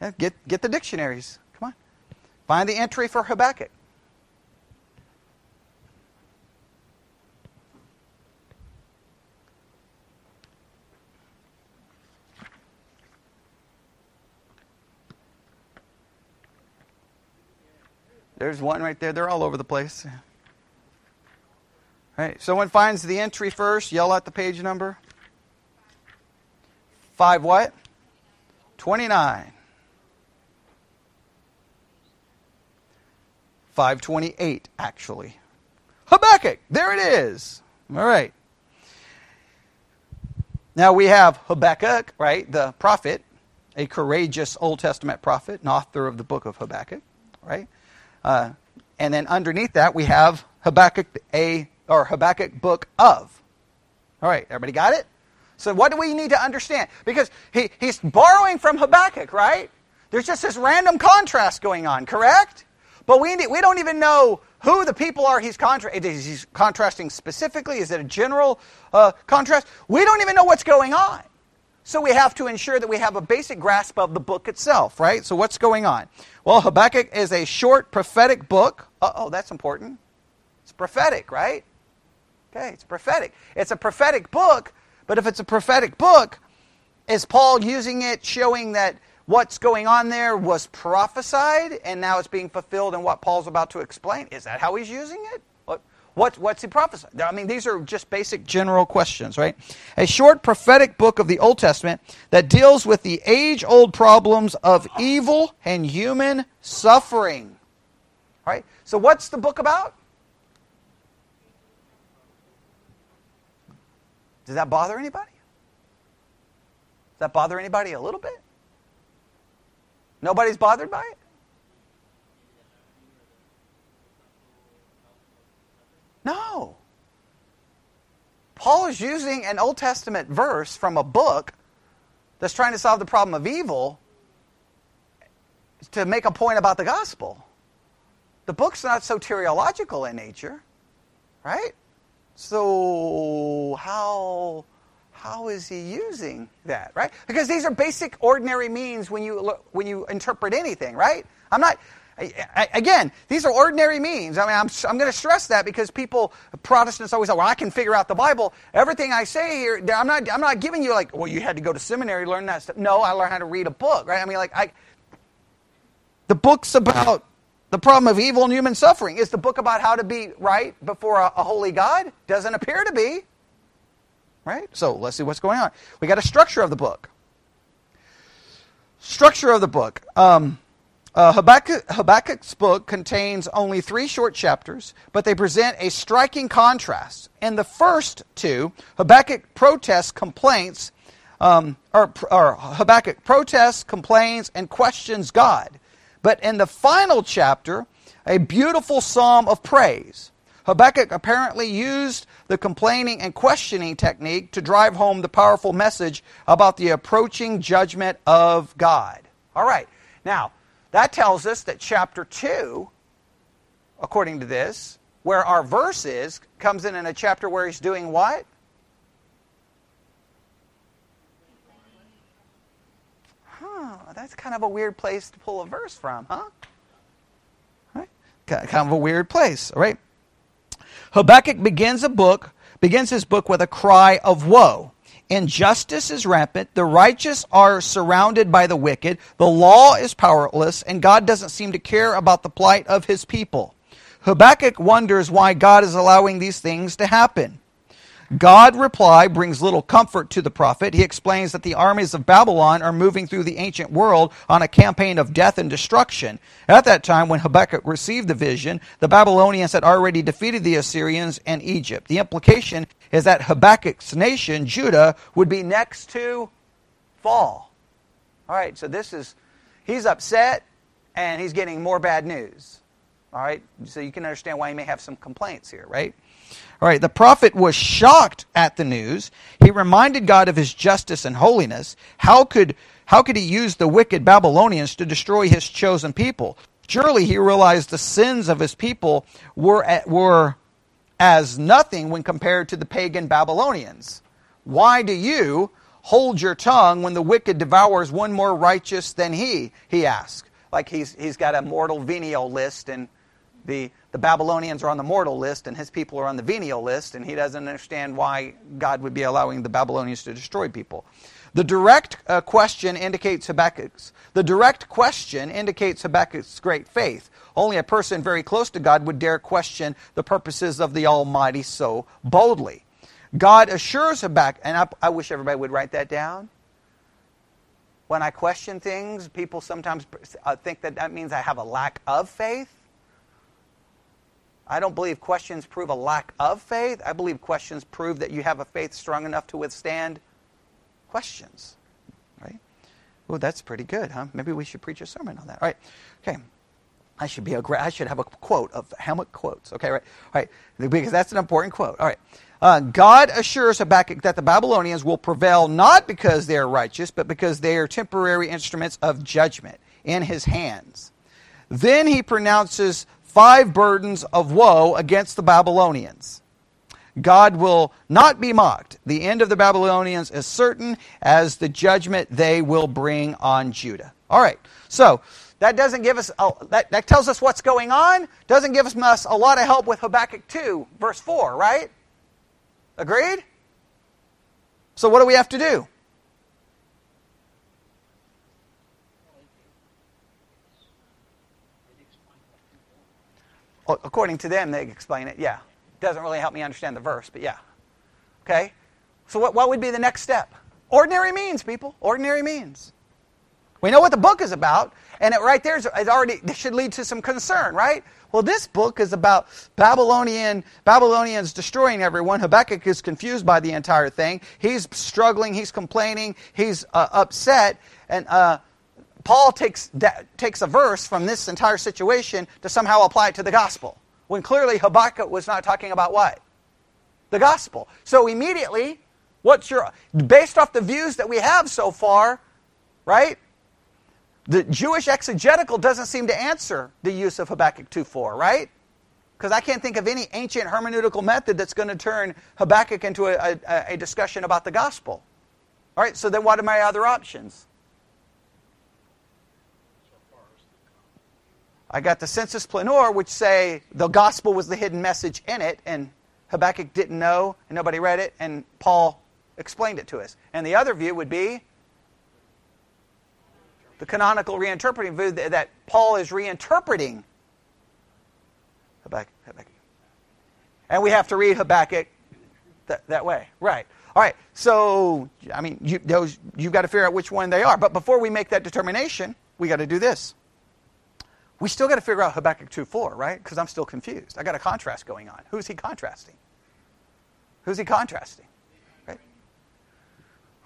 Yeah, get, get the dictionaries. Come on. Find the entry for Habakkuk. There's one right there. They're all over the place. Right. Someone finds the entry first. Yell out the page number. Five what? 29. 528, actually. Habakkuk, there it is. All right. Now we have Habakkuk, right, the prophet, a courageous Old Testament prophet, and author of the book of Habakkuk, right? Uh, and then underneath that we have Habakkuk, a or Habakkuk book of. All right, everybody got it? So what do we need to understand? Because he, he's borrowing from Habakkuk, right? There's just this random contrast going on, correct? But we, we don't even know who the people are he's, contra- he's contrasting specifically. Is it a general uh, contrast? We don't even know what's going on. So we have to ensure that we have a basic grasp of the book itself, right? So what's going on? Well, Habakkuk is a short prophetic book. oh, that's important. It's prophetic, right? Okay, it's prophetic. It's a prophetic book, but if it's a prophetic book, is Paul using it showing that what's going on there was prophesied and now it's being fulfilled in what Paul's about to explain? Is that how he's using it? What, what, what's he prophesying? I mean, these are just basic general questions, right? A short prophetic book of the Old Testament that deals with the age old problems of evil and human suffering. Right? So, what's the book about? Does that bother anybody? Does that bother anybody a little bit? Nobody's bothered by it? No. Paul is using an Old Testament verse from a book that's trying to solve the problem of evil to make a point about the gospel. The book's not soteriological in nature, right? So how how is he using that, right? Because these are basic ordinary means when you when you interpret anything, right? I'm not again, these are ordinary means. I mean, I'm, I'm going to stress that because people, Protestants always say, well, I can figure out the Bible. Everything I say here, I'm not, I'm not giving you like, well, you had to go to seminary, learn that stuff. No, I learned how to read a book, right? I mean, like, I, the book's about the problem of evil and human suffering. Is the book about how to be right before a, a holy God? Doesn't appear to be. Right? So let's see what's going on. We got a structure of the book. Structure of the book. Um, uh, Habakkuk, Habakkuk's book contains only three short chapters, but they present a striking contrast. In the first two, Habakkuk protests, complaints, um, or, or Habakkuk protests, complains, and questions God. But in the final chapter, a beautiful psalm of praise. Habakkuk apparently used the complaining and questioning technique to drive home the powerful message about the approaching judgment of God. All right, now, that tells us that chapter 2, according to this, where our verse is, comes in in a chapter where he's doing what? Huh, that's kind of a weird place to pull a verse from, huh? Right? Kind of a weird place, all right? Habakkuk begins a book, begins his book with a cry of woe. Injustice is rampant. The righteous are surrounded by the wicked. The law is powerless, and God doesn't seem to care about the plight of his people. Habakkuk wonders why God is allowing these things to happen. God reply brings little comfort to the prophet. He explains that the armies of Babylon are moving through the ancient world on a campaign of death and destruction. At that time, when Habakkuk received the vision, the Babylonians had already defeated the Assyrians and Egypt. The implication is that Habakkuk's nation, Judah, would be next to fall. All right, so this is, he's upset and he's getting more bad news. All right, so you can understand why he may have some complaints here, right? All right, the prophet was shocked at the news. He reminded God of his justice and holiness. How could, how could he use the wicked Babylonians to destroy his chosen people? Surely he realized the sins of his people were, at, were as nothing when compared to the pagan Babylonians. Why do you hold your tongue when the wicked devours one more righteous than he? He asked. Like he's, he's got a mortal venial list and the, the Babylonians are on the mortal list and his people are on the venial list, and he doesn't understand why God would be allowing the Babylonians to destroy people. The direct uh, question indicates Habakkuk's. The direct question indicates Habakkuk's great faith. Only a person very close to God would dare question the purposes of the Almighty so boldly. God assures Habakkuk, and I, I wish everybody would write that down. When I question things, people sometimes uh, think that that means I have a lack of faith. I don't believe questions prove a lack of faith. I believe questions prove that you have a faith strong enough to withstand questions. Right? Well, that's pretty good, huh? Maybe we should preach a sermon on that. All right. Okay. I should be a I should have a quote of Hamlet quotes. Okay, right, all right, because that's an important quote. All right, uh, God assures Habakkuk that the Babylonians will prevail not because they are righteous, but because they are temporary instruments of judgment in His hands. Then He pronounces five burdens of woe against the Babylonians. God will not be mocked. The end of the Babylonians is certain as the judgment they will bring on Judah. All right, so that doesn't give us, a, that, that tells us what's going on, doesn't give us a lot of help with Habakkuk 2, verse 4, right? Agreed? So what do we have to do? According to them, they explain it. Yeah. Doesn't really help me understand the verse, but yeah. Okay? So, what, what would be the next step? Ordinary means, people. Ordinary means. We know what the book is about, and it right there is already it should lead to some concern, right? Well, this book is about Babylonian Babylonians destroying everyone. Habakkuk is confused by the entire thing. He's struggling. He's complaining. He's uh, upset, and uh, Paul takes takes a verse from this entire situation to somehow apply it to the gospel, when clearly Habakkuk was not talking about what the gospel. So immediately, what's your based off the views that we have so far, right? The Jewish exegetical doesn't seem to answer the use of Habakkuk 2.4, right? Because I can't think of any ancient hermeneutical method that's going to turn Habakkuk into a, a, a, discussion about the gospel. All right, so then what are my other options? I got the sensus plenior, which say the gospel was the hidden message in it, and Habakkuk didn't know, and nobody read it, and Paul explained it to us. And the other view would be the canonical reinterpreting view that Paul is reinterpreting Habakkuk. Habakkuk. And we have to read Habakkuk that, that way. Right. All right. So, I mean, you, those, you've got to figure out which one they are. But before we make that determination, we got to do this. We still got to figure out Habakkuk 2.4, right? Because I'm still confused. I got a contrast going on. Who's he contrasting? Who's he contrasting? Right?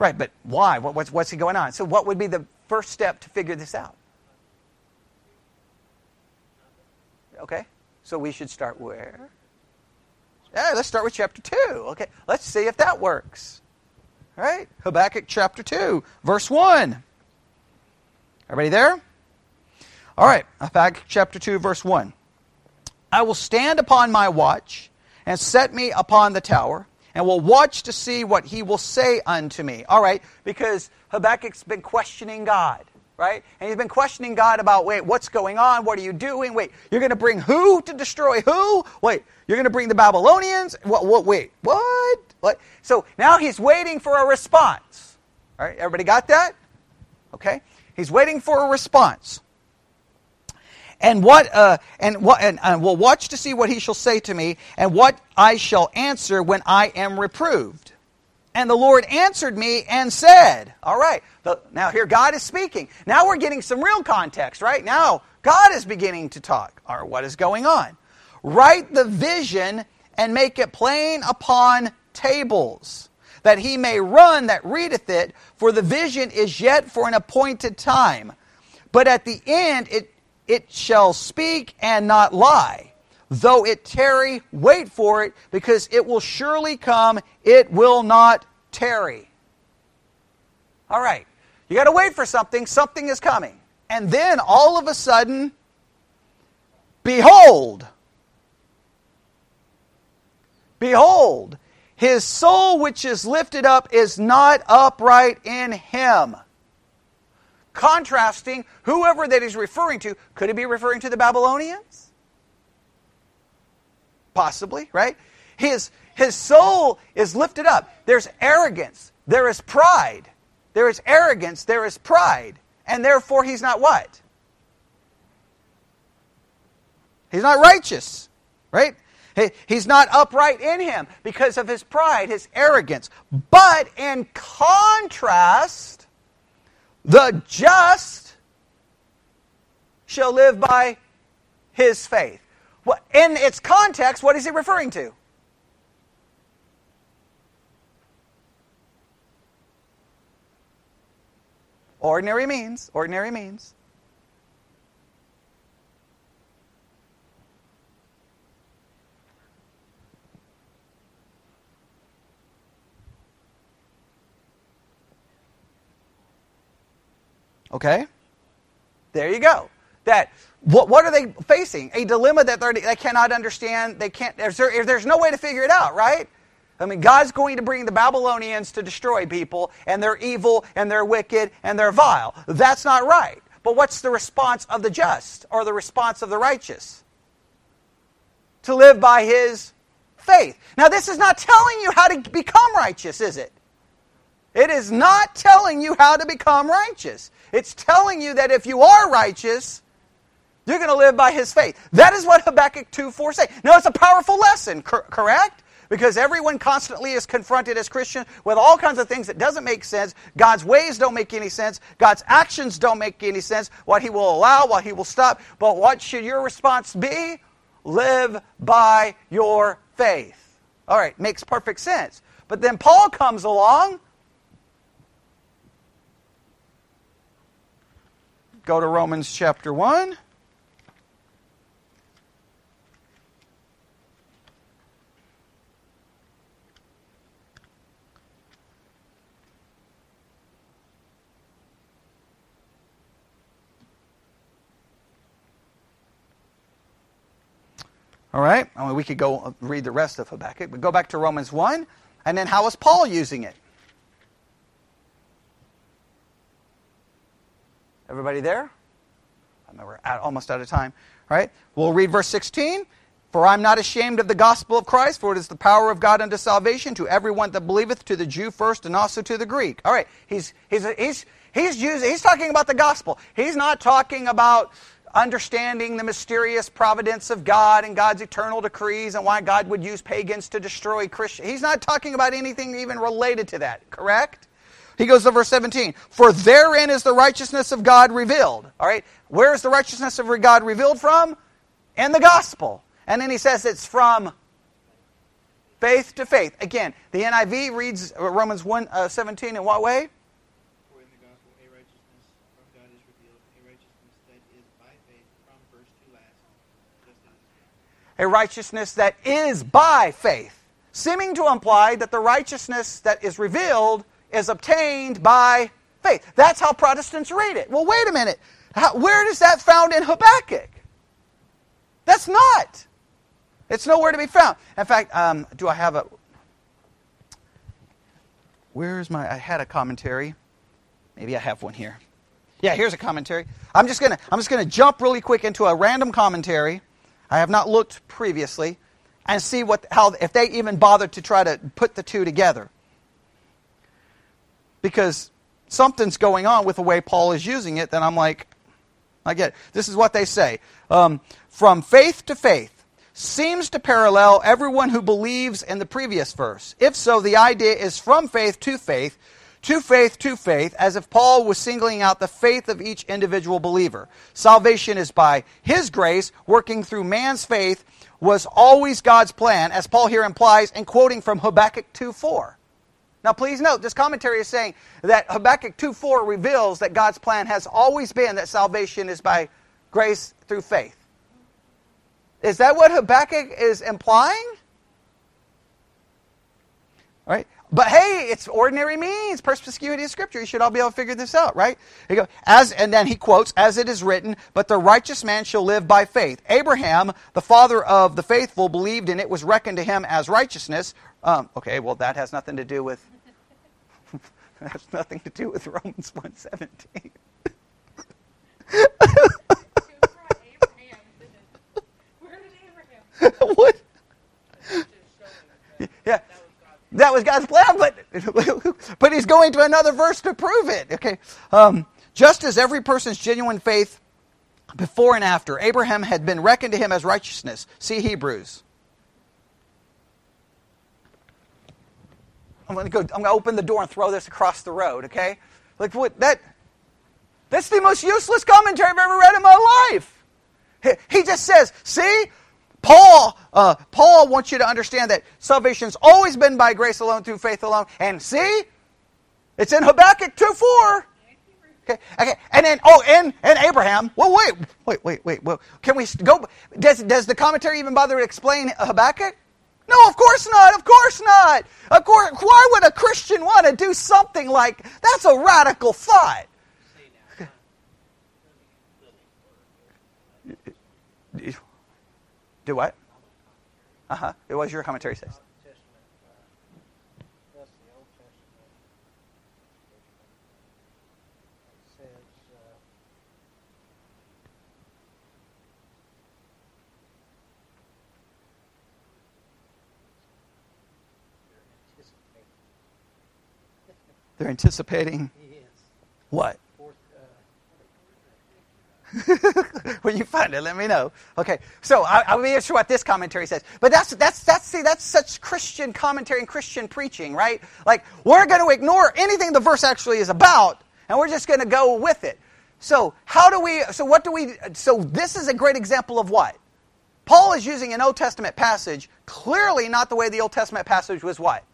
Right, but why? What, what's, what's he going on? So, what would be the first step to figure this out? Okay, so we should start where? Yeah, let's start with chapter 2. Okay, let's see if that works. All right, Habakkuk chapter 2, verse 1. Everybody there? All right, Habakkuk chapter 2, verse 1. I will stand upon my watch and set me upon the tower and will watch to see what he will say unto me. All right, because Habakkuk's been questioning God, right? And he's been questioning God about, wait, what's going on? What are you doing? Wait, you're going to bring who to destroy who? Wait, you're going to bring the Babylonians? What, what, wait, what? What? So now he's waiting for a response. All right, everybody got that? Okay? He's waiting for a response. And what uh, and what and, and will watch to see what he shall say to me, and what I shall answer when I am reproved. And the Lord answered me and said, All right, the, now here God is speaking. Now we're getting some real context, right? Now God is beginning to talk. Or what is going on? Write the vision and make it plain upon tables, that he may run that readeth it, for the vision is yet for an appointed time. But at the end it, it shall speak and not lie. Though it tarry, wait for it, because it will surely come, it will not tarry. All right, you got to wait for something, something is coming. And then all of a sudden, behold, behold, his soul which is lifted up is not upright in him. Contrasting whoever that he's referring to, could he be referring to the Babylonians? Possibly, right? His, his soul is lifted up. There's arrogance. There is pride. There is arrogance. There is pride. And therefore, he's not what? He's not righteous, right? He's not upright in him because of his pride, his arrogance. But in contrast, the just shall live by his faith in its context, what is he referring to? Ordinary means, ordinary means. Okay? There you go. That what, what are they facing? A dilemma that they cannot understand. They can't. There's, there's no way to figure it out, right? I mean, God's going to bring the Babylonians to destroy people, and they're evil, and they're wicked, and they're vile. That's not right. But what's the response of the just, or the response of the righteous? To live by his faith. Now, this is not telling you how to become righteous, is it? It is not telling you how to become righteous. It's telling you that if you are righteous, you're going to live by his faith. That is what Habakkuk 2 4 says. Now, it's a powerful lesson, cor- correct? Because everyone constantly is confronted as Christian with all kinds of things that doesn't make sense. God's ways don't make any sense. God's actions don't make any sense. What He will allow, what He will stop. But what should your response be? Live by your faith. All right, makes perfect sense. But then Paul comes along. Go to Romans chapter 1. All right? I mean, we could go read the rest of Habakkuk, but go back to Romans 1. And then how is Paul using it? Everybody there? I know we're almost out of time. All right? We'll read verse 16. For I'm not ashamed of the gospel of Christ, for it is the power of God unto salvation to everyone that believeth, to the Jew first, and also to the Greek. All right, he's he's he's he's using, he's talking about the gospel. He's not talking about understanding the mysterious providence of God and God's eternal decrees and why God would use pagans to destroy Christians. He's not talking about anything even related to that, correct? He goes to verse 17. For therein is the righteousness of God revealed. All right? Where is the righteousness of God revealed from? In the gospel. And then he says it's from faith to faith. Again, the NIV reads Romans 1 uh, 17 in what way? For in the gospel a righteousness of God is revealed, a righteousness that is by faith, seeming to imply that the righteousness that is revealed is obtained by faith. That's how Protestants read it. Well, wait a minute. How, where is that found in Habakkuk? That's not. It's nowhere to be found. In fact, um, do I have a. Where's my. I had a commentary. Maybe I have one here. Yeah, here's a commentary. I'm just gonna I'm just gonna jump really quick into a random commentary I have not looked previously and see what how if they even bothered to try to put the two together. Because something's going on with the way Paul is using it, then I'm like, I get it. This is what they say. Um, from faith to faith seems to parallel everyone who believes in the previous verse. If so, the idea is from faith to faith, to faith to faith, as if Paul was singling out the faith of each individual believer. Salvation is by his grace, working through man's faith, was always God's plan, as Paul here implies, and quoting from Habakkuk 2.4. Now, please note, this commentary is saying that Habakkuk 2.4 reveals that God's plan has always been that salvation is by grace through faith. Is that what Habakkuk is implying? All right. But hey, it's ordinary means, perspicuity of Scripture. You should all be able to figure this out, right? Goes, as, and then he quotes, as it is written, but the righteous man shall live by faith. Abraham, the father of the faithful, believed and it was reckoned to him as righteousness. Um, okay, well, that has nothing to do with, (laughs) has nothing to do with Romans 1.17. (laughs) what? Yeah. That was God's plan, but, (laughs) but he's going to another verse to prove it. Okay. Um, just as every person's genuine faith before and after, Abraham had been reckoned to him as righteousness. See Hebrews. I'm going to go. I'm going to open the door and throw this across the road. Okay, like what that. That's the most useless commentary I've ever read in my life. He just says, "See, Paul, uh, Paul wants you to understand that salvation's always been by grace alone, through faith alone. And see, it's in Habakkuk 2 4. Okay, okay, and then oh, and and Abraham. Well, wait, wait, wait, wait. Well, can we go? Does does the commentary even bother to explain Habakkuk? No, of course not. Of course not. Of course, why would a Christian want to do something like that's a radical thought? Do what? Uh huh. It was your commentary says. They're anticipating what? (laughs) when you find it, let me know. Okay, so I, I'll be sure what this commentary says. But that's that's that's see that's such Christian commentary and Christian preaching, right? Like we're going to ignore anything the verse actually is about, and we're just going to go with it. So how do we? So what do we? So this is a great example of what Paul is using an Old Testament passage, clearly not the way the Old Testament passage was what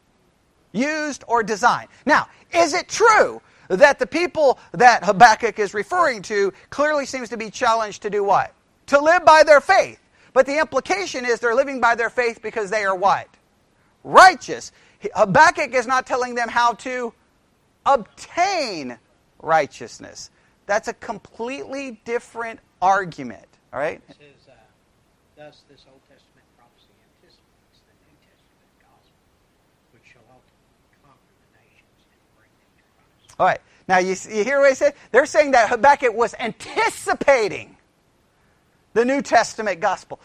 used or designed. Now, is it true that the people that Habakkuk is referring to clearly seems to be challenged to do what? To live by their faith. But the implication is they're living by their faith because they are what? Righteous. Habakkuk is not telling them how to obtain righteousness. That's a completely different argument. All right? Says, uh, thus this Testament prophecy anticipates the New Testament gospel, which shall ultimately conquer the nations and bring them to Christ. All right. Now, you, you hear what I said? They're saying that Habakkuk was anticipating the New Testament gospel.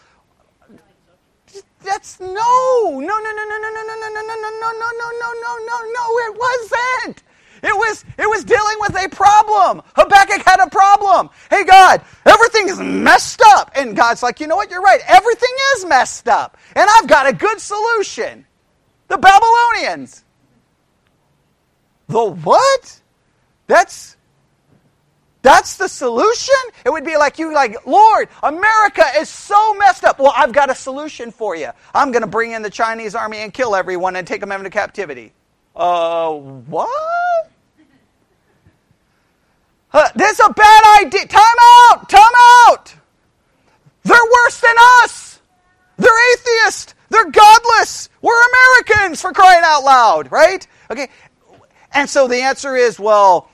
That's no, no, no, no, no, no, no, no, no, no, no, no, no, no, no, no, no, no, no, it wasn't. It was, it was dealing with a problem. Habakkuk had a problem. Hey, God, everything is messed up. And God's like, you know what? You're right. Everything is messed up. And I've got a good solution. The Babylonians. The what? That's that's the solution? It would be like you like, Lord, America is so messed up. Well, I've got a solution for you. I'm going to bring in the Chinese army and kill everyone and take them into captivity. Uh, what? (laughs) Uh, this is a bad idea. Time out! Time out! They're worse than us. They're atheists. They're godless. We're Americans for crying out loud, right? Okay. And so the answer is, well,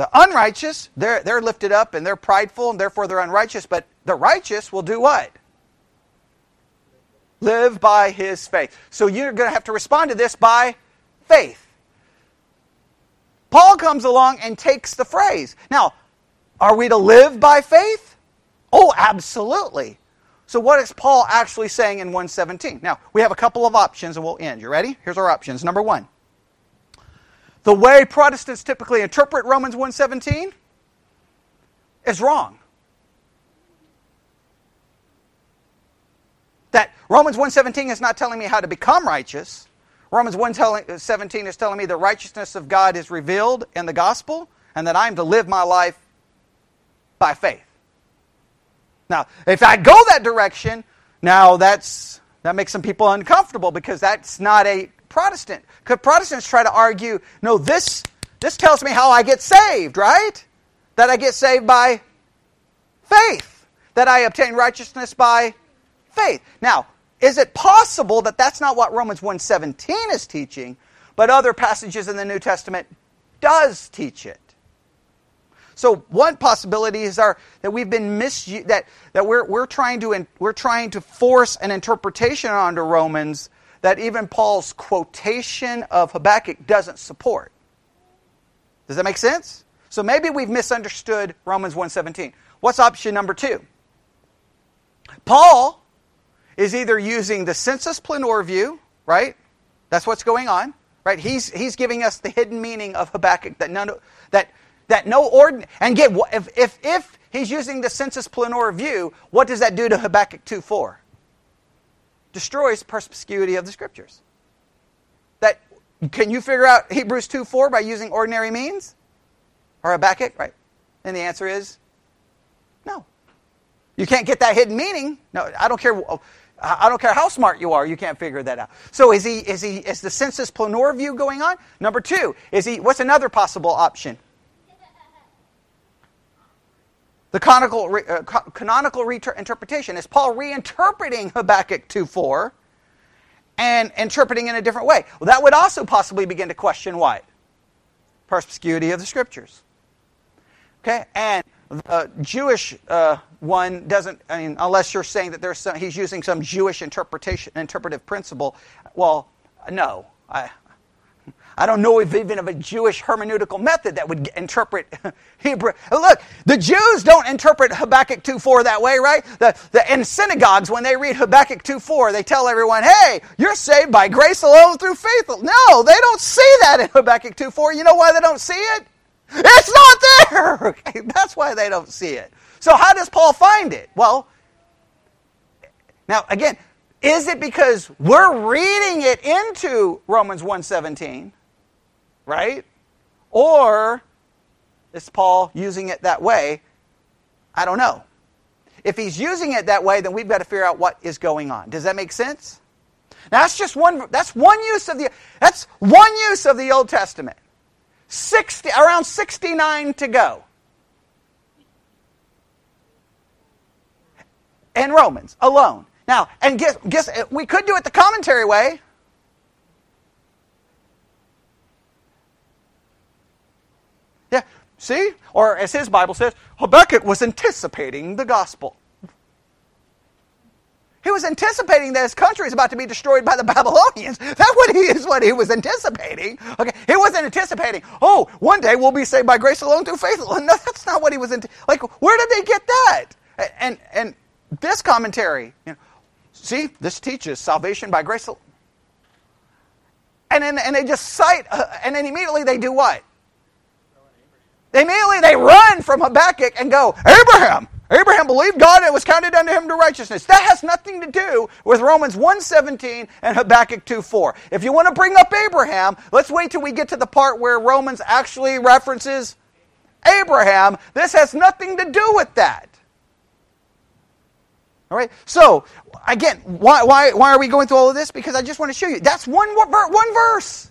the unrighteous, they're, they're lifted up and they're prideful and therefore they're unrighteous, but the righteous will do what? Live by his faith. So you're going to have to respond to this by faith. Paul comes along and takes the phrase. Now, are we to live by faith? Oh, absolutely. So what is Paul actually saying in 117? Now, we have a couple of options and we'll end. You ready? Here's our options. Number 1 the way Protestants typically interpret Romans 1:17 is wrong. That Romans 1:17 is not telling me how to become righteous. Romans 1:17 is telling me the righteousness of God is revealed in the gospel and that I'm to live my life by faith. Now, if I go that direction, now that's that makes some people uncomfortable because that's not a Protestant. Because Protestants try to argue, no, this, this tells me how I get saved, right? That I get saved by faith. That I obtain righteousness by faith. Now, is it possible that that's not what Romans 1.17 is teaching, but other passages in the New Testament does teach it? So one possibility is our, that we've been misused, that, that we're, we're, trying to, we're trying to force an interpretation onto Romans that even Paul's quotation of Habakkuk doesn't support. Does that make sense? So maybe we've misunderstood Romans 1:17. What's option number 2? Paul is either using the sensus plenior view, right? That's what's going on, right? He's he's giving us the hidden meaning of Habakkuk that none that that no ordin and get if if if he's using the sensus plenior view, what does that do to Habakkuk 2:4? Destroys perspicuity of the scriptures. That can you figure out Hebrews 2 4 by using ordinary means? Or Habakkuk, right? And the answer is no. You can't get that hidden meaning. No, I don't care. Oh, I don't care how smart you are, you can't figure that out. So is he is he is the sensus plenior view going on? Number two, is he what's another possible option? The canonical, uh, canonical interpretation is Paul reinterpreting Habakkuk 2.4 and interpreting in a different way. Well, that would also possibly begin to question what? Perspicuity of the Scriptures. Okay, and the Jewish uh, one doesn't, I mean, unless you're saying that there's some, he's using some Jewish interpretation, interpretive principle. Well, no. I, I don't know if even of a Jewish hermeneutical method that would interpret (laughs) Hebrew. Look, the Jews don't interpret Habakkuk 2.4 that way, right? The, the, in synagogues, when they read Habakkuk 2.4, they tell everyone, hey, you're saved by grace alone through faith. No, they don't see that in Habakkuk 2.4. You know why they don't see it? It's not there! (laughs) Okay, that's why they don't see it. So how does Paul find it? Well, now again, is it because we're reading it into Romans 1:17, right? Or is Paul using it that way? I don't know. If he's using it that way, then we've got to figure out what is going on. Does that make sense? Now that's just one that's one use of the that's one use of the Old Testament. 60 around 69 to go. And Romans alone. Now, and guess, guess we could do it the commentary way. Yeah, see? Or as his Bible says, Habakkuk was anticipating the gospel. He was anticipating that his country is about to be destroyed by the (laughs) Babylonians. That what he is what he was anticipating. Okay, he wasn't anticipating. Oh, one day we'll be saved by grace alone through faith alone. (laughs) No, that's not what he was. like, where did they get that? And and this commentary, you know, see, this teaches salvation by grace. alone. And then and they just cite, uh, and then immediately they do what? They immediately they run from Habakkuk and go, Abraham. Abraham believed God and it was counted unto him to righteousness. That has nothing to do with Romans 1.17 and Habakkuk 2.4. If you want to bring up Abraham, let's wait till we get to the part where Romans actually references Abraham. This has nothing to do with that. All right? So, again, why, why, why are we going through all of this? Because I just want to show you. That's one, one verse.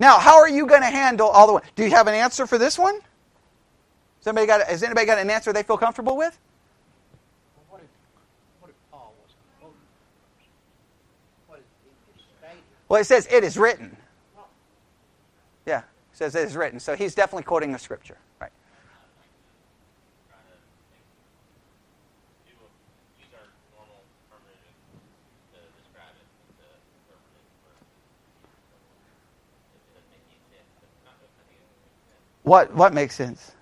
Now, how are you going to handle all the? Do you have an answer for this one? Has anybody got, has anybody got an answer they feel comfortable with? Well, it says it is written. Yeah, it says it is written. So he's definitely quoting the scripture. Right. What, what makes sense?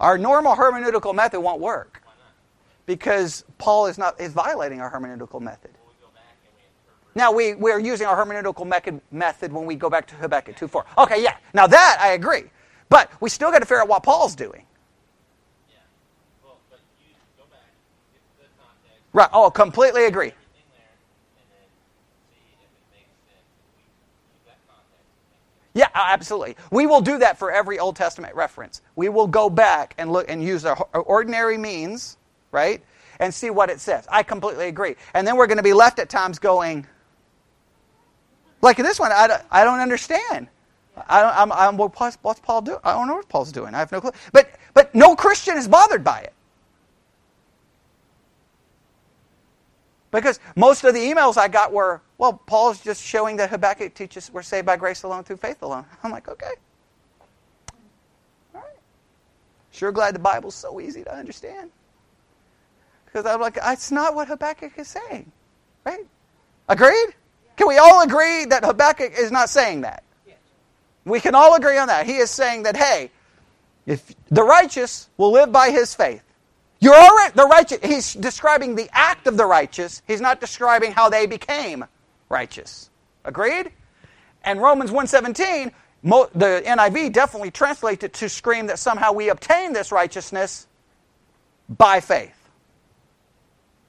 Our normal hermeneutical method won't work because Paul is not is violating our hermeneutical method. Now we, we're using our hermeneutical method when we go back to Habakkuk 2.4. Okay, yeah. Now that I agree. But we still got to figure out what Paul's doing. Right. Oh, completely agree. Yeah, uh, absolutely. We will do that for every Old Testament reference. We will go back and look and use our ordinary means, right? And see what it says. I completely agree. And then we're going to be left at times going, like this one, I don't, I don't understand. I don't, I'm, I'm, what's Paul doing? I don't know what Paul's doing. I have no clue. But, but no Christian is bothered by it. Because most of the emails I got were, well, Paul's just showing that Habakkuk teaches we're saved by grace alone through faith alone. (laughs) I'm like, okay. All right. Sure glad the Bible's so easy to understand. Because I'm like, it's not what Habakkuk is saying. Right? Agreed? Can we all agree that Habakkuk is not saying that? We can all agree on that. He is saying that, hey, if the righteous will live by his faith. You're already the righteous. He's describing the act of the righteous. He's not describing how they became righteous. Agreed? And Romans 1:17, the NIV definitely translates it to scream that somehow we obtain this righteousness by faith.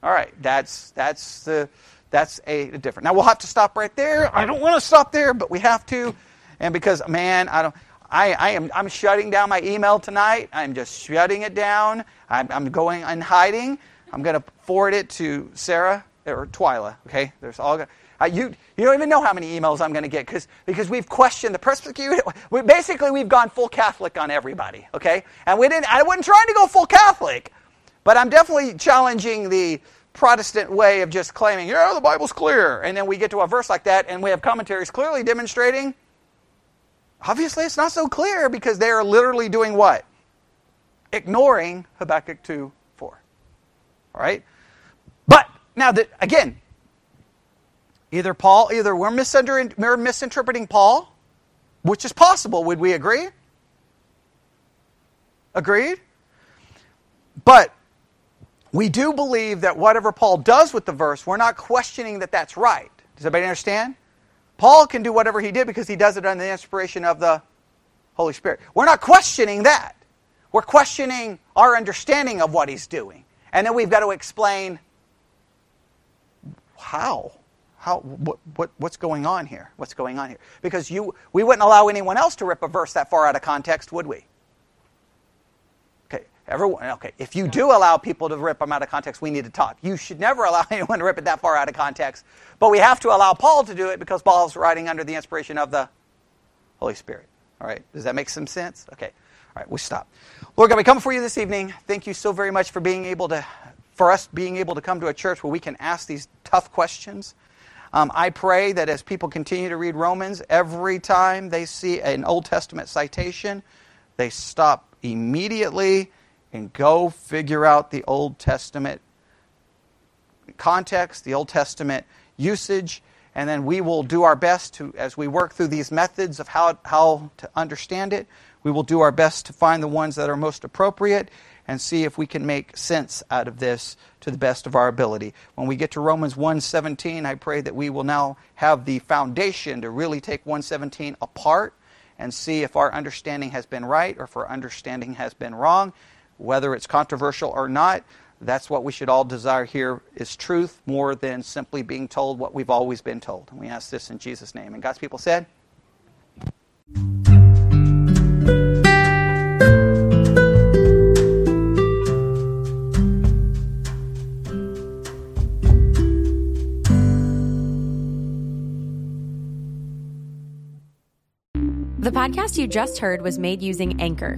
All right, that's that's the that's a, a different. Now we'll have to stop right there. I don't want to stop there, but we have to, and because man, I don't. I, I, am I'm shutting down my email tonight. I'm just shutting it down. I'm, I'm going and hiding. I'm going to forward it to Sarah or Twyla. Okay, there's all. Uh, you you don't even know how many emails I'm going to get because because we've questioned the persecuted. We, basically, we've gone full Catholic on everybody. Okay, and we didn't. I wasn't trying to go full Catholic, but I'm definitely challenging the Protestant way of just claiming, yeah, the Bible's clear, and then we get to a verse like that, and we have commentaries clearly demonstrating Obviously, it's not so clear because they are literally doing what? Ignoring Habakkuk 2 4. All right? But, now, that, again, either Paul, either we're, we're misinterpreting Paul, which is possible, would we agree? Agreed? But we do believe that whatever Paul does with the verse, we're not questioning that that's right. Does everybody understand? Paul can do whatever he did because he does it under the inspiration of the Holy Spirit. We're not questioning that. We're questioning our understanding of what He's doing. And then we've got to explain how. How, what, what, what's going on here? What's going on here? Because you, we wouldn't allow anyone else to rip a verse that far out of context, would we? Everyone. Okay, if you do allow people to rip them out of context, we need to talk. You should never (laughs) allow anyone to rip it that far out of context. But we have to allow Paul to do it because Paul's writing under the inspiration of the Holy Spirit. All right, does that make some sense? Okay, all right, we stop. Lord God, we come for you this evening. Thank you so very much for being able to, for us being able to come to a church where we can ask these tough questions. Um, I pray that as people continue to read Romans, every time they see an Old Testament citation, they stop immediately and go figure out the Old Testament context, the Old Testament usage, and then we will do our best to, as we work through these methods of how, how to understand it, we will do our best to find the ones that are most appropriate and see if we can make sense out of this to the best of our ability. When we get to Romans 1:17, I pray that we will now have the foundation to really take 117 apart and see if our understanding has been right or if our understanding has been wrong, whether it's controversial or not. That's what we should all desire here is truth more than simply being told what we've always been told. And we ask this in Jesus' name. And God's people said, The podcast you just heard was made using Anchor.